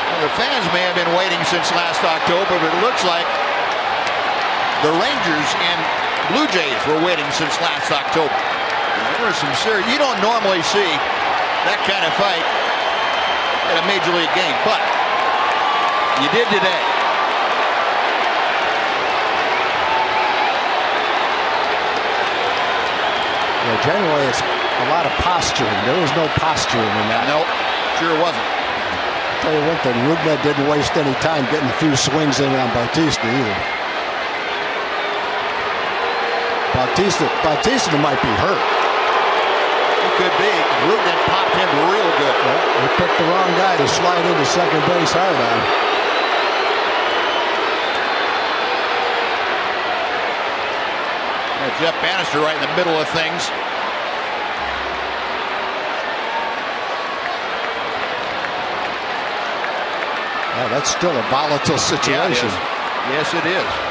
Well, the fans may have been waiting since last October, but it looks like the Rangers and Blue Jays were waiting since last October. There was some serious. You don't normally see that kind of fight at a major league game, but you did today. Yeah, generally it's a lot of posturing. There was no posturing in that. Nope, sure wasn't. Tell you one thing, Rougned didn't waste any time getting a few swings in on Bautista either. Bautista, Bautista might be hurt. He could be. Rougned popped him real good. Yeah, they picked the wrong guy to slide into second base hard on. Yeah, Jeff Banister right in the middle of things. Yeah, that's still a volatile situation. Yeah, it. Yes, it is.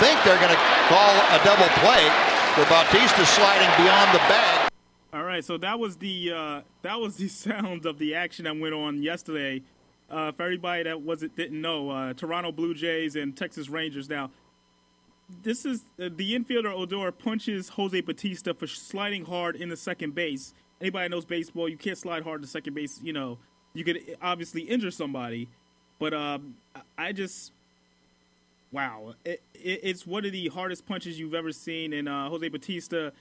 Think they're going to call a double play for Bautista sliding beyond the bag. All right, so that was the uh, that was the sound of the action that went on yesterday. Uh, for everybody that wasn't didn't know, uh, Toronto Blue Jays and Texas Rangers. Now, this is uh, the infielder Odor punches Jose Bautista for sliding hard into second base. Anybody knows baseball, you can't slide hard to second base. You know, you could obviously injure somebody, but um, I just wow, it, it, it's one of the hardest punches you've ever seen, and uh, Jose Bautista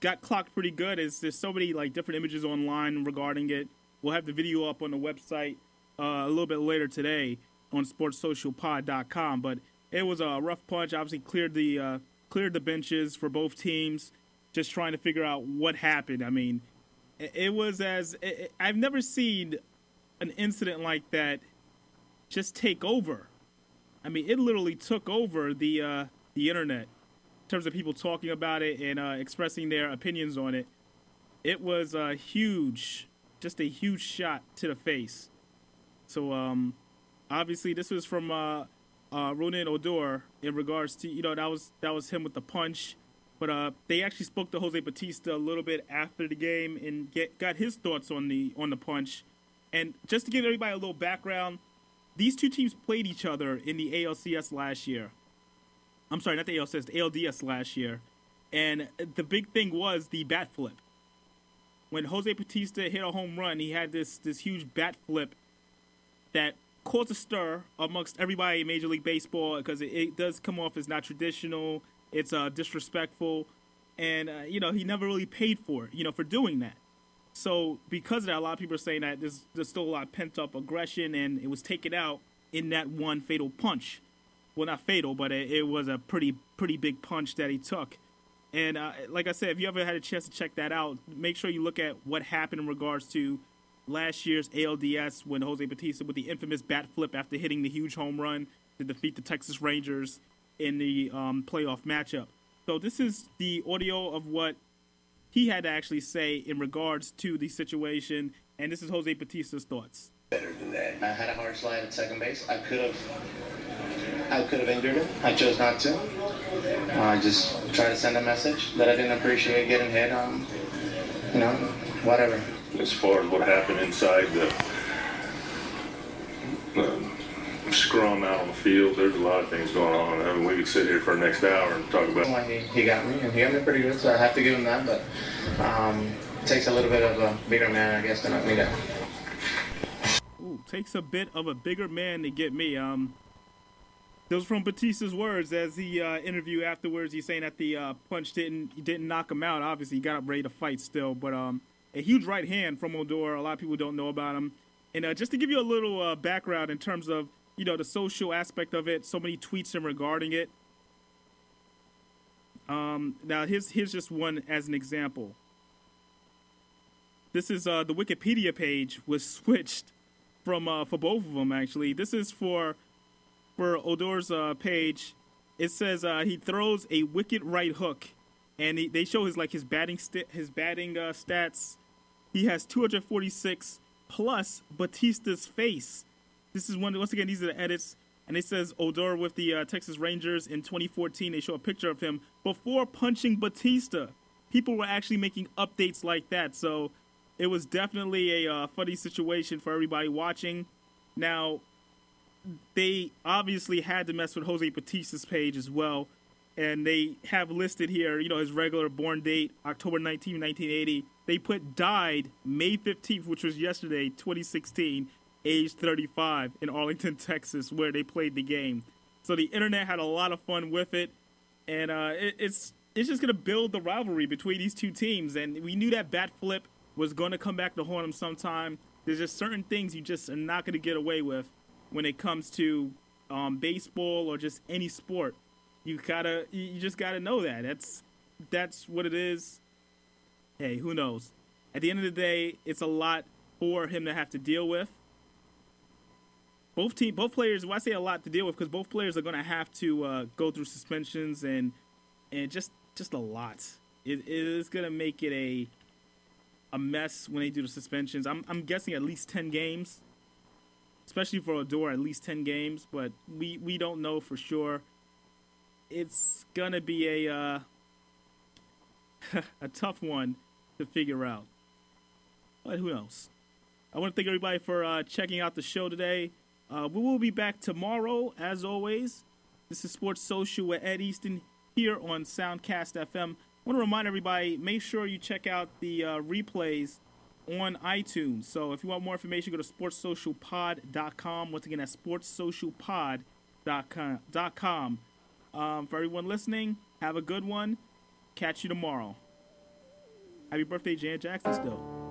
got clocked pretty good. It's, there's so many like different images online regarding it. We'll have the video up on the website uh, a little bit later today on sportssocialpod.com. But it was a rough punch. Obviously cleared the uh, cleared the benches for both teams. Just trying to figure out what happened. I mean, it, it was as I've never seen an incident like that just take over. I mean, it literally took over the uh, the internet in terms of people talking about it and uh, expressing their opinions on it. It was a huge, just a huge shot to the face. So, um, obviously, this was from uh, uh, Rougned Odor in regards to you know that was that was him with the punch, but uh, they actually spoke to Jose Bautista a little bit after the game and get got his thoughts on the on the punch. And just to give everybody a little background, these two teams played each other in the ALCS last year. I'm sorry, not the ALCS, the ALDS last year. And the big thing was the bat flip. When Jose Bautista hit a home run, he had this this huge bat flip that caused a stir amongst everybody in Major League Baseball because it, it does come off as not traditional. It's uh, disrespectful, and uh, you know he never really paid for it, you know, for doing that. So because of that, a lot of people are saying that there's, there's still a lot of pent up aggression, and it was taken out in that one fatal punch. Well, not fatal, but it, it was a pretty pretty big punch that he took. And uh, like I said, if you ever had a chance to check that out, make sure you look at what happened in regards to last year's ALDS when Jose Bautista with the infamous bat flip after hitting the huge home run to defeat the Texas Rangers in the um, playoff matchup. So this is the audio of what he had to actually say in regards to the situation, and this is Jose Bautista's thoughts. better than that. I had a hard slide at second base. I could have, I could have injured him. I chose not to. Uh, I just tried to send a message that I didn't appreciate getting hit. Um, you know, whatever. as far as what happened inside the um, scrum out on the field. There's a lot of things going on. I mean, we could sit here for the next hour and talk about. Why He, he got me, and he got me pretty good, so I have to give him that. But um, it takes a little bit of a bigger man, I guess, to knock me down. Ooh, takes a bit of a bigger man to get me. Um, Those from Bautista's words as he uh, interview afterwards. He's saying that the uh, punch didn't didn't knock him out. Obviously, he got up ready to fight still, but um, a huge right hand from Odor. A lot of people don't know about him. And uh, just to give you a little uh, background in terms of you know the social aspect of it, so many tweets him regarding it. Um, now here's here's just one as an example. This is uh, the Wikipedia page was switched from uh, for both of them actually. This is for for Odor's uh, page. It says uh, he throws a wicked right hook, and he, they show his like his batting st- his batting uh, stats. He has 246 plus Bautista's face. This is one once again these are the edits, and it says Odor with the uh, Texas Rangers in 2014. They show a picture of him before punching Bautista. People were actually making updates like that, so it was definitely a uh, funny situation for everybody watching. Now, they obviously had to mess with Jose Bautista's page as well, and they have listed here, you know, his regular born date, October 19, 1980. They put died May 15th, which was yesterday, 2016, age 35 in Arlington, Texas, where they played the game. So the internet had a lot of fun with it, and uh, it, it's it's just gonna build the rivalry between these two teams. And we knew that bat flip was gonna come back to haunt them sometime. There's just certain things you just are not gonna get away with when it comes to um, baseball or just any sport. You gotta, you just gotta know that. That's that's what it is. Hey, who knows? At the end of the day, it's a lot for him to have to deal with. Both team, both players. Well, I say a lot to deal with because both players are going to have to uh, go through suspensions and and just just a lot. It, it is going to make it a a mess when they do the suspensions. I'm I'm guessing at least ten games especially for Odor, at least ten games. But we we don't know for sure. It's gonna be a uh, a tough one to figure out, but who knows? I want to thank everybody for uh, checking out the show today. Uh, we will be back tomorrow, as always. This is Sports Social with Ed Easton here on Soundcast FM. I want to remind everybody: make sure you check out the uh, replays on iTunes. So if you want more information, go to sportssocialpod.com. Once again, that's sportssocialpod.com. Um, for everyone listening, have a good one. Catch you tomorrow. Happy birthday, Jan Jackson, still.